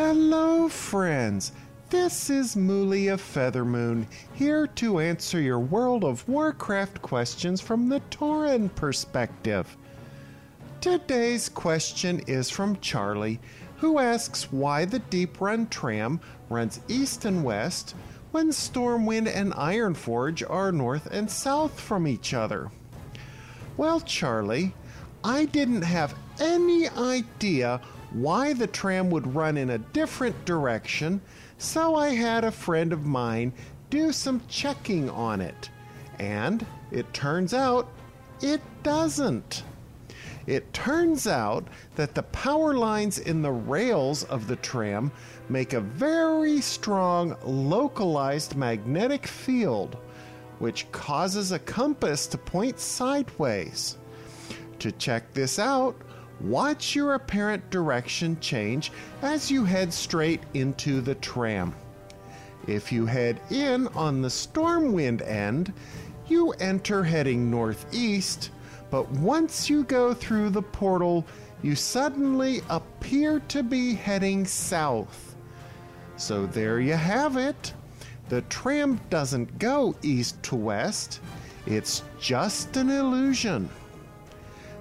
Hello, friends. This is of Feathermoon, here to answer your World of Warcraft questions from the Tauren perspective. Today's question is from Charlie, who asks why the Deeprun tram runs east and west when Stormwind and Ironforge are north and south from each other. Well, Charlie, I didn't have any idea why the tram would run in a different direction, so I had a friend of mine do some checking on it. And it turns out it doesn't. It turns out that the power lines in the rails of the tram make a very strong localized magnetic field, which causes a compass to point sideways. To check this out, watch your apparent direction change as you head straight into the tram. If you head in on the stormwind end, you enter heading northeast, but once you go through the portal, you suddenly appear to be heading south. So there you have it. The tram doesn't go east to west, it's just an illusion.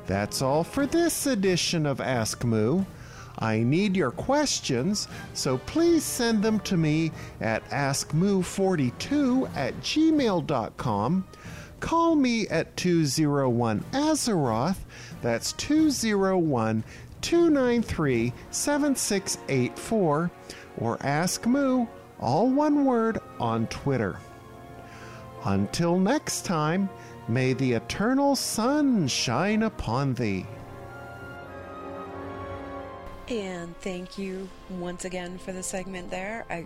That's all for this edition of Ask Moo. I need your questions, so please send them to me at askmoo42 at gmail.com. Call me at 201 Azeroth, that's 201 293 7684, or Ask Moo, all one word, on Twitter. Until next time, may the eternal sun shine upon thee. And thank you once again for the segment there. I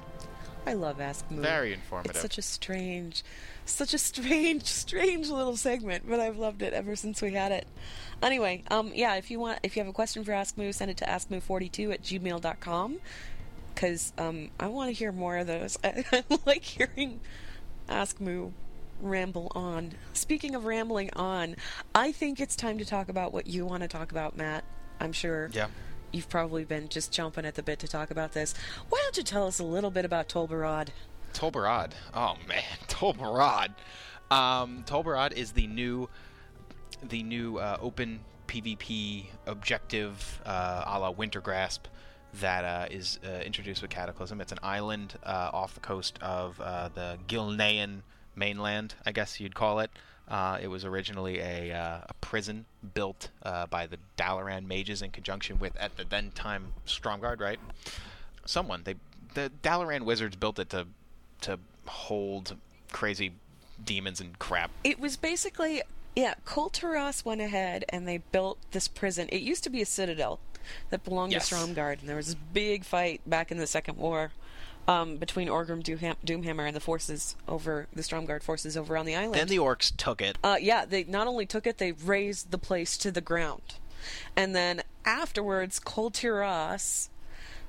I love Ask Moo. Very informative. It's such a strange, such a strange, strange little segment, but I've loved it ever since we had it. Anyway, um, yeah, if you want, if you have a question for Ask Moo, send it to askmoo42 at gmail.com because um, I want to hear more of those. I, I like hearing Ask Moo ramble on. Speaking of rambling on, I think it's time to talk about what you want to talk about, Matt. I'm sure Yeah. you've probably been just chomping at the bit to talk about this. Why don't you tell us a little bit about Tol Barad? Tolbarad. Oh man, Tol Barad. Um, Tol Barad is the new, the new uh, open PvP objective uh, a la Wintergrasp that uh, is uh, introduced with Cataclysm. It's an island uh, off the coast of uh, the Gilnean mainland, I guess you'd call it. Uh, it was originally a, uh, a prison built uh, by the Dalaran mages in conjunction with, at the then time, Stromgarde, right? Someone they the Dalaran wizards built it to to hold crazy demons and crap. It was basically, yeah, Kul Tiras went ahead and they built this prison. It used to be a citadel that belonged Yes. to Stromgarde, and there was this big fight back in the Second War um, between Orgrim Doomham- Doomhammer and the forces over, the Stromgarde forces over on the island. Then the orcs took it. Uh, yeah, they not only took it, they razed the place to the ground. And then afterwards, Kul Tiras,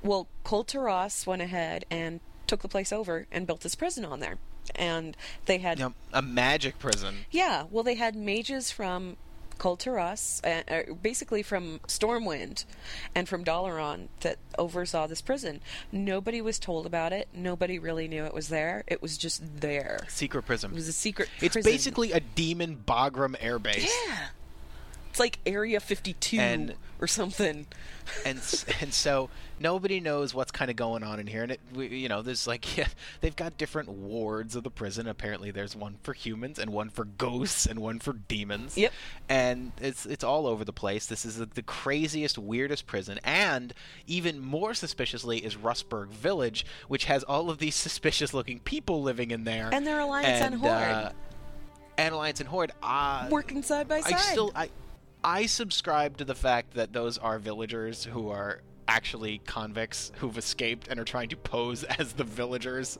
well, Kul Tiras went ahead and took the place over and built this prison on there. And they had, You know, a magic prison. yeah, well, they had mages from Kul Tiras, uh, uh, basically from Stormwind and from Dalaran that oversaw this prison. Nobody was told about it. Nobody really knew it was there. It was just there. Secret prison. It was a secret It's prison. basically a demon Bagram airbase. Yeah. It's like Area 52 And- or something. and and so nobody knows what's kind of going on in here and it we, you know there's like yeah, they've got different wards of the prison apparently there's one for humans and one for ghosts and one for demons Yep. and it's it's all over the place this is the, the craziest weirdest prison and even more suspiciously is Rustberg village which has all of these suspicious looking people living in there And they're Alliance and Horde. uh, and Alliance and Horde uh, Working side by side. I still I I subscribe to the fact that those are villagers who are actually convicts who've escaped and are trying to pose as the villagers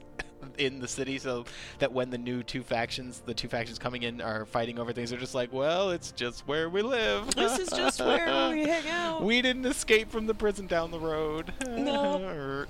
in the city so that when the new two factions the two factions coming in are fighting over things they're just like well it's just where we live This is just where we hang out. we didn't escape from the prison down the road No.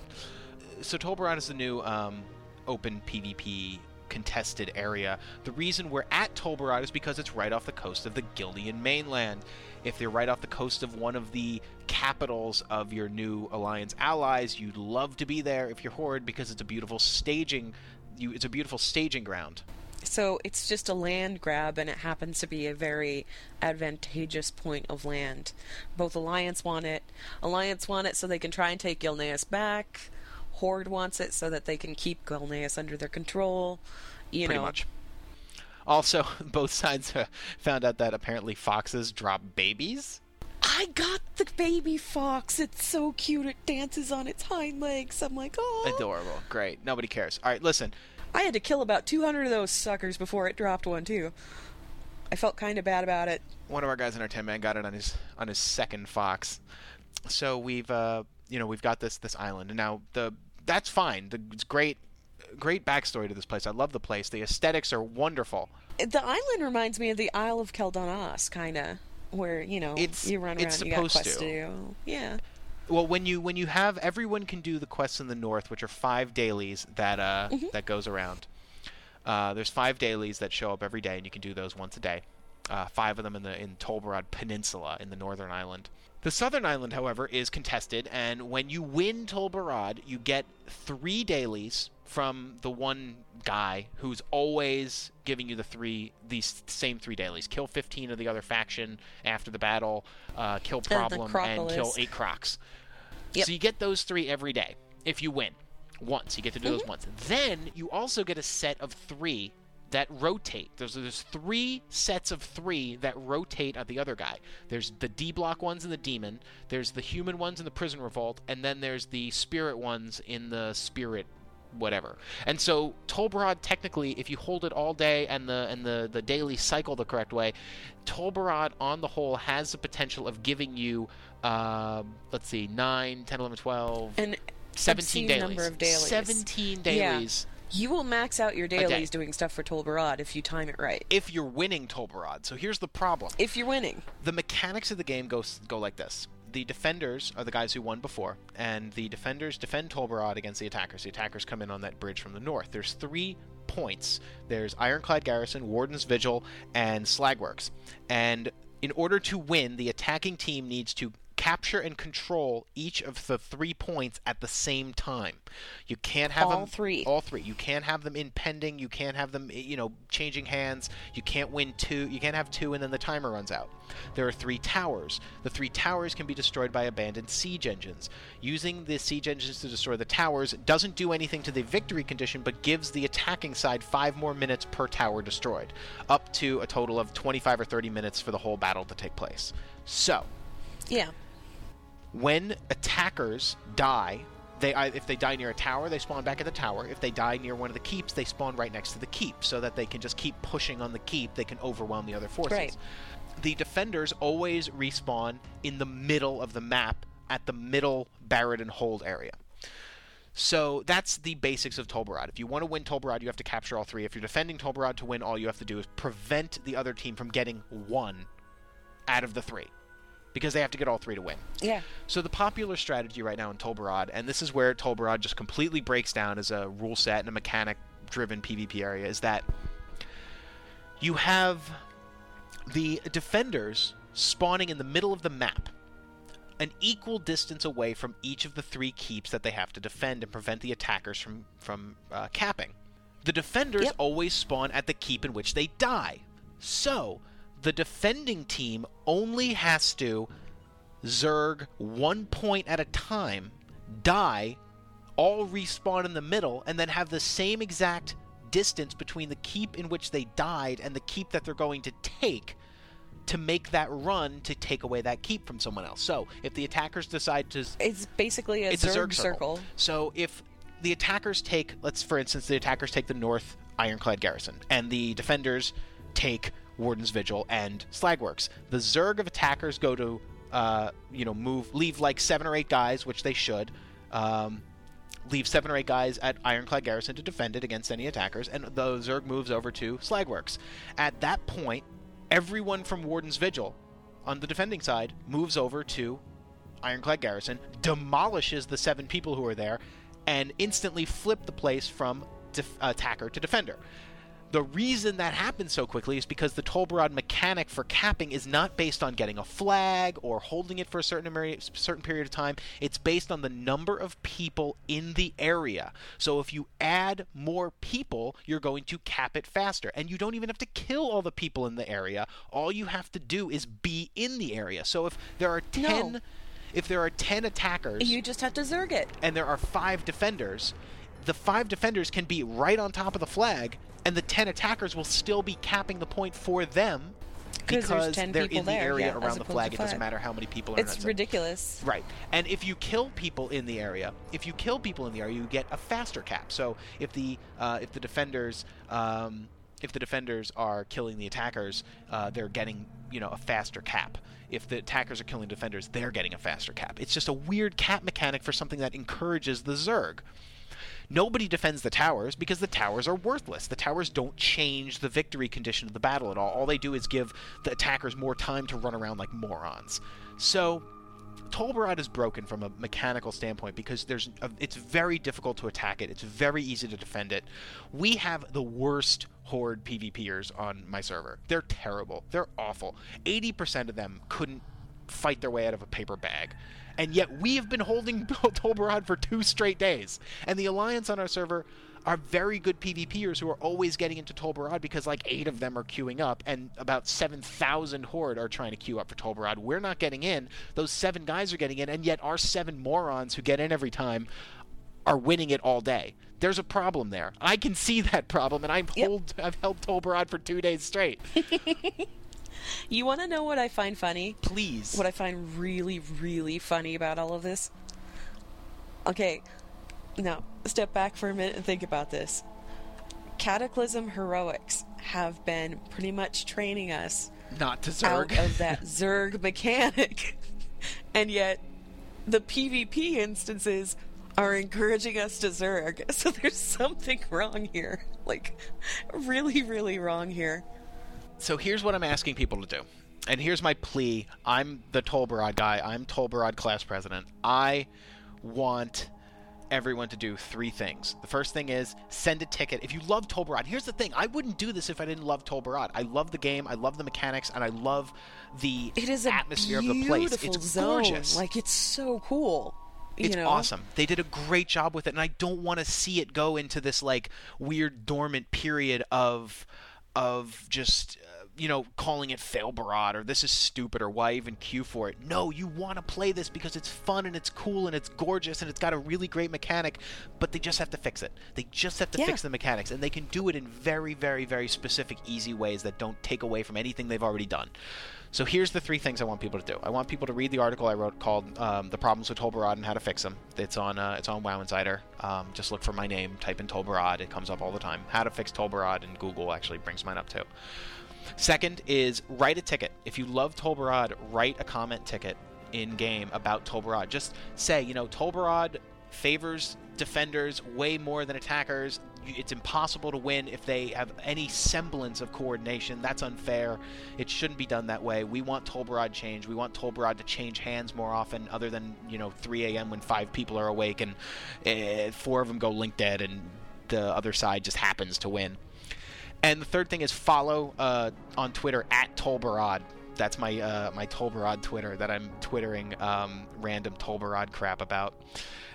so Tol Barad is the new um, open PvP contested area. The reason we're at Tol Barad is because it's right off the coast of the Gilnean mainland. If they're right off the coast of one of the capitals of your new alliance allies, you'd love to be there if you're Horde because it's a beautiful staging. You, it's a beautiful staging ground. So it's just a land grab, and it happens to be a very advantageous point of land. Both Alliance want it. Alliance want it so they can try and take Gilneas back. Horde wants it so that they can keep Gilneas under their control. You pretty know, much. Also, both sides uh, found out that apparently foxes drop babies. I got the baby fox. It's so cute. It dances on its hind legs. I'm like, oh. Adorable. Great. Nobody cares. All right, listen. I had to kill about 200 of those suckers before it dropped one too. I felt kind of bad about it. one of our guys in our ten man got it on his on his second fox. So we've uh you know we've got this this island and now the that's fine. The, it's great great backstory to this place. I love the place. The aesthetics are wonderful. The island reminds me of the Isle of Quel'Danas, kind of, where you know It's- you run around, it's you got supposed quests to. to do. Yeah, Well, when you when you have everyone can do the quests in the north, which are five dailies that uh that goes around. Uh, there's five dailies that show up every day, and you can do those once a day. Uh, five of them in the in Tol Barad Peninsula in the northern island. The southern island, however, is contested, and when you win Tol Barad, you get three dailies from the one guy who's always giving you the three these same three dailies. Kill 15 of the other faction after the battle, uh, kill problem, and kill eight crocs. Yep. So you get those three every day if you win once. You get to do those once. Then you also get a set of three that rotate. There's there's three sets of three that rotate at the other guy. There's the D block ones in the demon. There's the human ones in the prison revolt, and then there's the spirit ones in the spirit whatever. And so Tol Barad technically, if you hold it all day and the and the the daily cycle the correct way, Tol Barad on the whole has the potential of giving you um, let's see 9 10 11 12 an 17 obscene dailies. number of dailies. 17 Yeah. dailies You will max out your day. dailies doing stuff for Tol Barad if you time it right. if you're winning Tol Barad. So here's the problem. If you're winning, the mechanics of the game go go like this. The defenders are the guys who won before, and the defenders defend Tol Barad against the attackers. The attackers come in on that bridge from the north. There's three points. There's Ironclad Garrison, Warden's Vigil, and Slagworks. And in order to win, the attacking team needs to capture and control each of the three points at the same time. You can't have All them three. all three. You can't have them in pending. You can't have them, you know, changing hands. You can't win two. You can't have two and then the timer runs out. There are three towers. The three towers can be destroyed by abandoned siege engines. Using the siege engines to destroy the towers doesn't do anything to the victory condition, but gives the attacking side five more minutes per tower destroyed, up to a total of 25 or 30 minutes for the whole battle to take place. So, yeah. When attackers die, they if they die near a tower, they spawn back at the tower. If they die near one of the keeps, they spawn right next to the keep, so that they can just keep pushing on the keep. They can overwhelm the other forces. Right. The defenders always respawn in the middle of the map at the middle Baradin Hold area. So that's the basics of Tol Barad. If you want to win Tol Barad, you have to capture all three. If you're defending Tol Barad to win, all you have to do is prevent the other team from getting one out of the three. Because they have to get all three to win. Yeah. So the popular strategy right now in Tol Barad, and this is where Tol Barad just completely breaks down as a rule set and a mechanic-driven PvP area, is that you have the defenders spawning in the middle of the map, an equal distance away from each of the three keeps that they have to defend and prevent the attackers from from uh, capping. The defenders Yep. always spawn at the keep in which they die. So, the defending team only has to zerg one point at a time, die, all respawn in the middle, and then have the same exact distance between the keep in which they died and the keep that they're going to take to make that run to take away that keep from someone else. So, if the attackers decide to It's basically a it's Zerg, a Zerg circle. circle. So if the attackers take, let's for instance, the attackers take the North Ironclad Garrison, and the defenders take Warden's Vigil and Slagworks. The Zerg of attackers go to uh, you know, move, leave like seven or eight guys, which they should. Um, leave seven or eight guys at Ironclad Garrison to defend it against any attackers, and the Zerg moves over to Slagworks. At that point, everyone from Warden's Vigil on the defending side moves over to Ironclad Garrison, demolishes the seven people who are there, and instantly flip the place from def- attacker to defender. The reason that happens so quickly is because the Tol Barad mechanic for capping is not based on getting a flag or holding it for a certain certain period of time. It's based on the number of people in the area. So if you add more people, you're going to cap it faster, and you don't even have to kill all the people in the area. All you have to do is be in the area. So if there are ten, No. if there are ten attackers, You just have to Zerg it. and there are five defenders, the five defenders can be right on top of the flag, and the ten attackers will still be capping the point for them 'Cause because they're in the there, area yeah, around the flag. It doesn't matter how many people are in It's that zone. ridiculous. Right. And if you kill people in the area, if you kill people in the area, you get a faster cap. So if the uh, if the defenders um, if the defenders are killing the attackers, uh, they're getting you know a faster cap. If the attackers are killing defenders, they're getting a faster cap. It's just a weird cap mechanic for something that encourages the Zerg. Nobody defends the towers because the towers are worthless. The towers don't change the victory condition of the battle at all. All they do is give the attackers more time to run around like morons. So, Tol Barad is broken from a mechanical standpoint because there's a, it's very difficult to attack it. It's very easy to defend it. We have the worst horde PvPers on my server. They're terrible. They're awful. 80% of them couldn't fight their way out of a paper bag. And yet we have been holding Tol Barad for two straight days. And the alliance on our server are very good PvPers who are always getting into Tol Barad because like eight of them are queuing up and about 7,000 Horde are trying to queue up for Tol Barad. We're not getting in. Those seven guys are getting in, and yet our seven morons who get in every time are winning it all day. There's a problem there. I can see that problem, and I've Yep. hold I've held Tol Barad for two days straight. You want to know what I find funny? Please. What I find really, really funny about all of this? Okay, now step back for a minute and think about this. Cataclysm Heroics have been pretty much training us not to out Zerg. of that Zerg mechanic. and yet, the PvP instances are encouraging us to Zerg. So there's something wrong here. Like, really, really wrong here. So here's what I'm asking people to do. And here's my plea. I'm the Tol Barad guy. I'm Tol Barad class president. I want everyone to do three things. The first thing is send a ticket. If you love Tol Barad, here's the thing. I wouldn't do this if I didn't love Tol Barad. I love the game. I love the mechanics, and I love the It is atmosphere of the place. It's zone. gorgeous. Like, it's so cool. You it's know? awesome. They did a great job with it, and I don't want to see it go into this like weird dormant period of of just uh, you know calling it fail barad or this is stupid or why even queue for it. No, you want to play this because it's fun and it's cool and it's gorgeous and it's got a really great mechanic, but they just have to fix it. They just have to Yeah. fix the mechanics, and they can do it in very, very, very specific, easy ways that don't take away from anything they've already done. So here's the three things I want people to do. I want people to read the article I wrote called um, "The Problems with Tol Barad and How to Fix Them." It's on uh, it's on WoW Insider. Um, just look for my name, type in Tol Barad. It comes up all the time. How to fix Tol Barad, and Google actually brings mine up too. Second is write a ticket. If you love Tol Barad, write a comment ticket in game about Tol Barad. Just say, you know, Tol Barad favors defenders way more than attackers. It's impossible to win if they have any semblance of coordination. That's unfair. It shouldn't be done that way. We want Tol Barad change. We want Tol Barad to change hands more often, other than you know 3 a.m. when five people are awake and uh, four of them go link dead and the other side just happens to win. And the third thing is follow uh, on Twitter at Tolbarad. That's my uh, my Tol Barad Twitter that I'm twittering um, random Tol Barad crap about,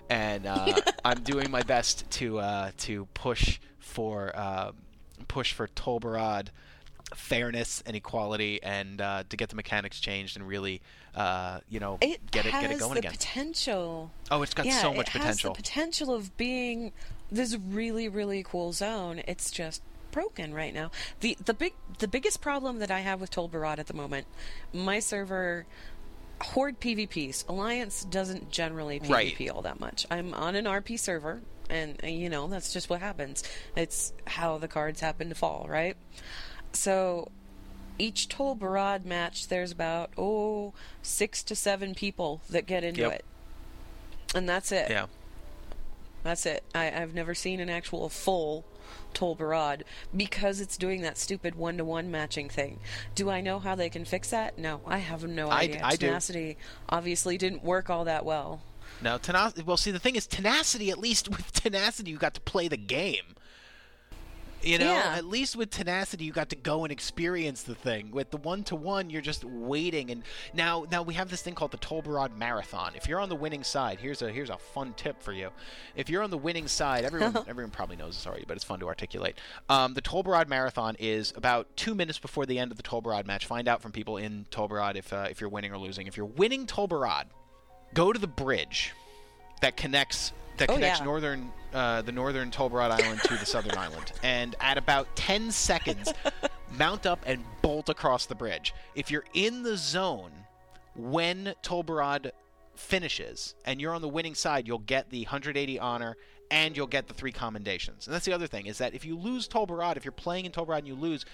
and uh, I'm doing my best to uh, to push for uh, push for Tol Barad fairness and equality, and uh, to get the mechanics changed and really uh, you know It get it get it going the again. potential. oh, it's got yeah, so much it has potential. the potential of being this really, really cool zone. It's just broken right now. the the big The biggest problem that I have with Tol Barad at the moment, my server. Horde PvPs. Alliance doesn't generally PvP Right. all that much. I'm on an RP server, and uh, you know that's just what happens. It's how the cards happen to fall, right? So each Tol Barad match, there's about oh six to seven people that get into Yep. it, and that's it. Yeah. That's it. I, I've never seen an actual full Tol Barad because it's doing that stupid one to one matching thing. Do I know how they can fix that? No, I have no idea. I do. Tenacity obviously didn't work all that well. No, tenacity. Well, see, the thing is, tenacity. At least with tenacity, you got to play the game. You know, Yeah. at least with tenacity, you got to go and experience the thing. With the one to one, you're just waiting. And now, now we have this thing called the Tol Barad Marathon. If you're on the winning side, here's a here's a fun tip for you. If you're on the winning side, everyone everyone probably knows this already, but it's fun to articulate. Um, the Tol Barad Marathon is about two minutes before the end of the Tol Barad match. Find out from people in Tol Barad if uh, if you're winning or losing. If you're winning Tol Barad, go to the bridge that connects that Oh, connects yeah. northern uh, the northern Tol Barad Island to the southern island. And at about 10 seconds, mount up and bolt across the bridge. If you're in the zone when Tol Barad finishes and you're on the winning side, you'll get the 180 honor and you'll get the three commendations. And that's the other thing is that if you lose Tol Barad, if you're playing in Tol Barad and you lose,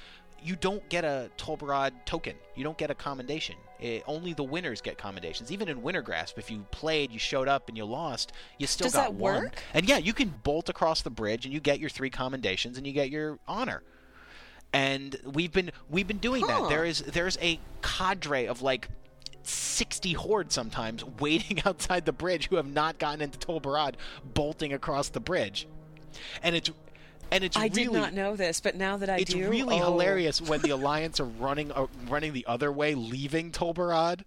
you don't get a Tol Barad token. You don't get a commendation. Eh, only the winners get commendations. Even in Wintergrasp, if you played, you showed up, and you lost, you still Does got that one. work? And yeah, you can bolt across the bridge, and you get your three commendations, and you get your honor. And we've been we've been doing Huh. that. There is there's a cadre of like 60 hordes sometimes waiting outside the bridge who have not gotten into Tol Barad bolting across the bridge. And it's and it's I really did not know this, but now that I it's do, it's really oh. hilarious when the alliance are running uh, running the other way leaving Tol Barad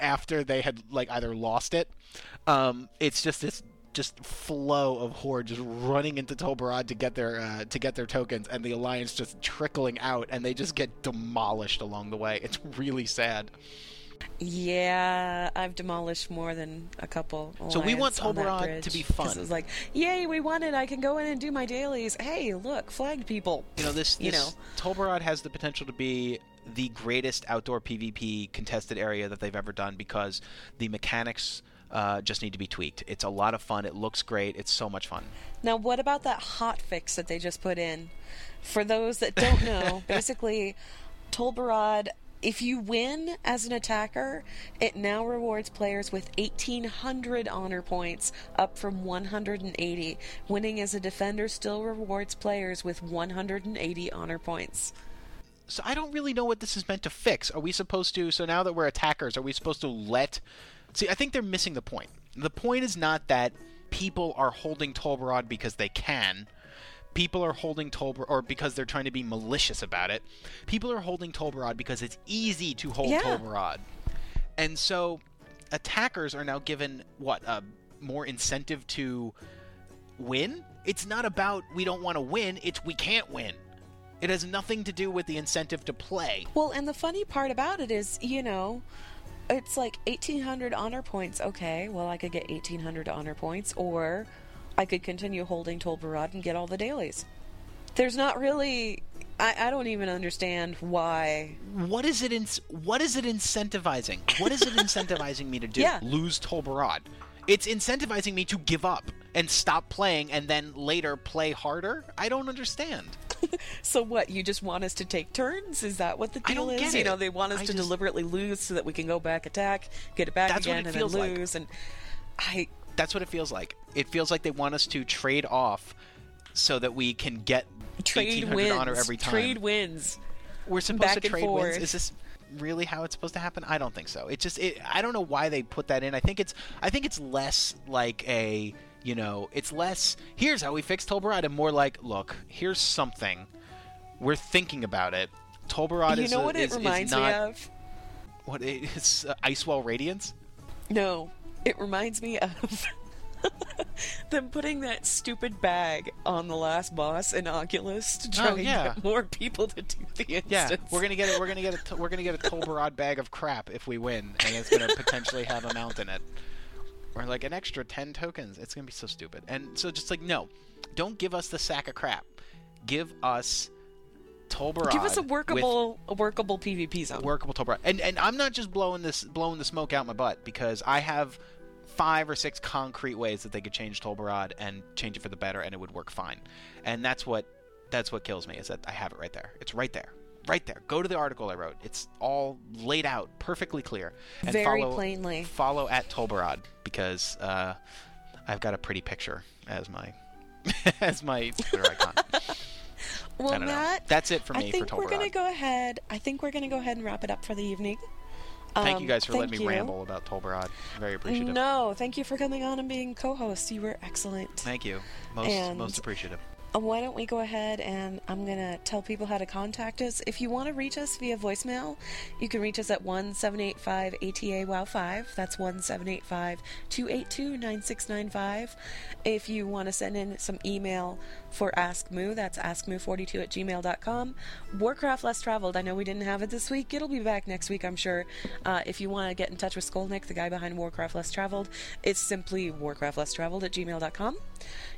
after they had like either lost it. Um, it's just this just flow of horde just running into Tol Barad to get their uh, to get their tokens, and the alliance just trickling out, and they just get demolished along the way. It's really sad. Yeah, I've demolished more than a couple. So we want Tol Barad to be fun. It was like, yay, we won it! I can go in and do my dailies. Hey, look, flagged people. You know this. You know. Tol Barad has the potential to be the greatest outdoor PvP contested area that they've ever done because the mechanics uh, just need to be tweaked. It's a lot of fun. It looks great. It's so much fun. Now, what about that hot fix that they just put in? For those that don't know, basically, Tol Barad, if you win as an attacker, it now rewards players with 1,800 honor points, up from 180. Winning as a defender still rewards players with 180 honor points. So I don't really know what this is meant to fix. Are we supposed to? So now that we're attackers, are we supposed to let? See, I think they're missing the point. The point is not that people are holding Tol Barad because they can. People are holding Tol Barad, or because they're trying to be malicious about it. People are holding Tol Barad because it's easy to hold Yeah. Tol Barad. And so attackers are now given what a more incentive to win. It's not about we don't want to win, it's we can't win. It has nothing to do with the incentive to play. Well, and the funny part about it is, you know, it's like 1800 honor points. Okay, well, I could get 1800 honor points, or I could continue holding Tol Barad and get all the dailies. There's not really. I, I don't even understand why. What is it in, what is it incentivizing? What is it incentivizing me to do? Yeah. Lose Tol Barad. It's incentivizing me to give up and stop playing and then later play harder? I don't understand. So what? You just want us to take turns? Is that what the deal is? You know, they want us I to just- deliberately lose so that we can go back attack, get it back That's again, it and then like. lose. And I That's what it feels like. It feels like they want us to trade off so that we can get trade wins. honor every time. Trade wins. We're supposed back to trade wins. Is this really how it's supposed to happen? I don't think so. It just it, I don't know why they put that in. I think it's I think it's less like a you know it's less here's how we fix Tol Barad and more like look here's something we're thinking about it. Tol Barad you is know a- what it is- is reminds not, me of? What it's uh, Icewell Radiance. No, it reminds me of them putting that stupid bag on the last boss in Oculus to oh, try Oh, and yeah. get more people to do the instance. Yeah, we're gonna get it. We're gonna get a. We're gonna get a Tol Barad bag of crap if we win, and it's gonna potentially have a mount in it, or like an extra ten tokens. It's gonna be so stupid. And so just like no, don't give us the sack of crap. Give us Tol Barad. Give us a workable, a workable PvP zone. workable Tol Barad. And and I'm not just blowing this blowing the smoke out my butt because I have five or six concrete ways that they could change Tol Barad and change it for the better, and it would work fine. And that's what that's what kills me is that I have it right there. It's right there. right there. Go to the article I wrote. It's all laid out perfectly clear. And Very follow, plainly. Follow at Tolbarad because uh, I've got a pretty picture as my as my Twitter icon. Well, I don't know. Matt, That's it for me I think for we're gonna go ahead. I think we're gonna go ahead and wrap it up for the evening. Thank Um, you guys for letting me you. ramble about Tol Barad. Very appreciative. No, thank you for coming on and being co-host. You were excellent. Thank you. Most And- most appreciative. Uh, Why don't we go ahead and I'm going to tell people how to contact us. If you want to reach us via voicemail, you can reach us at 1785 ATA WOW 5. That's 1785 282 9695. If you want to send in some email for Ask Moo, that's askmoo42 at gmail.com. Warcraft Less Traveled, I know we didn't have it this week. It'll be back next week, I'm sure. Uh, if you want to get in touch with Skolnick, the guy behind Warcraft Less Traveled, it's simply warcraftlesstraveled at gmail.com.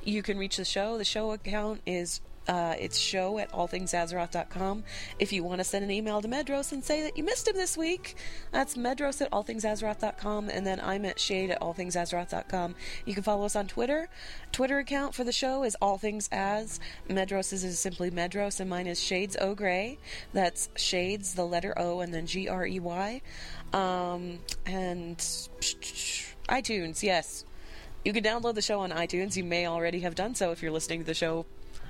You can reach the show. The show account is uh, it's show at allthingsazeroth.com. If you want to send an email to Medros and say that you missed him this week, that's medros at allthingsazeroth.com, and then I'm at shade at allthingsazeroth.com. You can follow us on Twitter. Twitter account for the show is allthingsas. Medros is simply Medros, and mine is Shades O Gray. That's Shades, the letter O, and then G R E Y. Um, and iTunes, yes. You can download the show on iTunes. You may already have done so if you're listening to the show,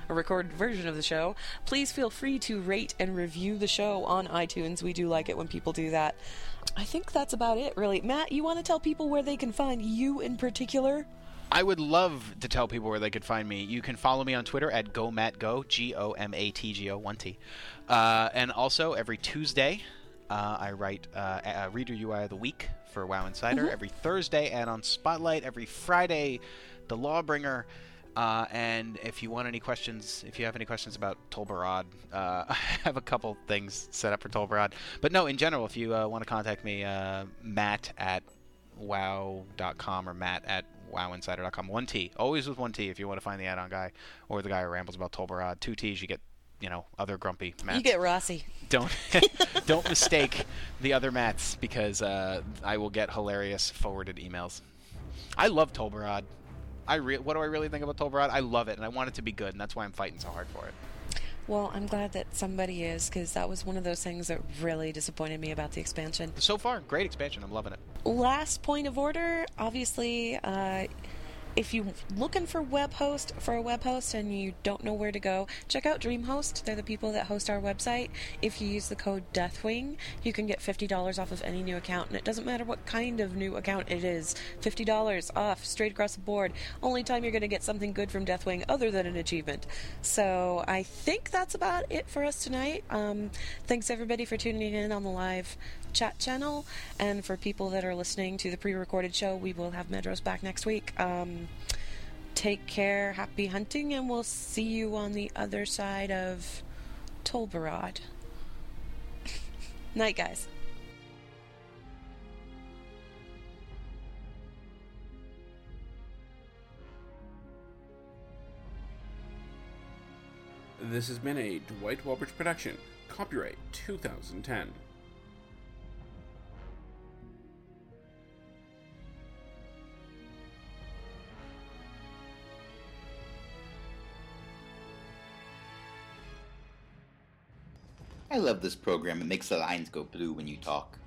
a recorded version of the show. Please feel free to rate and review the show on iTunes. We do like it when people do that. I think that's about it, really. Matt, you want to tell people where they can find you in particular? I would love to tell people where they could find me. You can follow me on Twitter at GoMattGo, G O M A T G O, 1T. Uh, and also, every Tuesday, uh, I write uh, a Reader UI of the Week for WoW Insider. Every Thursday, and on Spotlight. Every Friday, The Lawbringer. Uh, and if you want any questions, if you have any questions about Tol Barad, uh, I have a couple things set up for Tol Barad. But no, in general, if you uh, want to contact me, uh, Matt at wow.com or Matt at wowinsider.com. One T. Always with one T if you want to find the add on guy or the guy who rambles about Tol Barad. Two T's, you get, you know, other grumpy Matts. You get Rossi. don't don't mistake the other Matts because uh, I will get hilarious forwarded emails. I love Tol Barad. I re- what do I really think about Tol Barad? I love it and I want it to be good and that's why I'm fighting so hard for it. Well, I'm glad that somebody is, because that was one of those things that really disappointed me about the expansion. So far, great expansion. I'm loving it. last point of order obviously uh, if you're looking for web host for a web host and you don't know where to go check out dreamhost. They're the people that host our website. If you use the code deathwing you can get $50 off of any new account. And it doesn't matter what kind of new account it is. $50 off straight across the board. Only time you're going to get something good from deathwing other than an achievement. So i think that's about it for us tonight. Um, thanks everybody for tuning in on the live chat channel. And for people that are listening to the pre recorded show, we will have Medros back next week. Um, take care, happy hunting, and we'll see you on the other side of Tol Barad. Night, guys. This has been a Dwight Welbridge production. Copyright 2010. I love this program. It makes the lines go blue when you talk.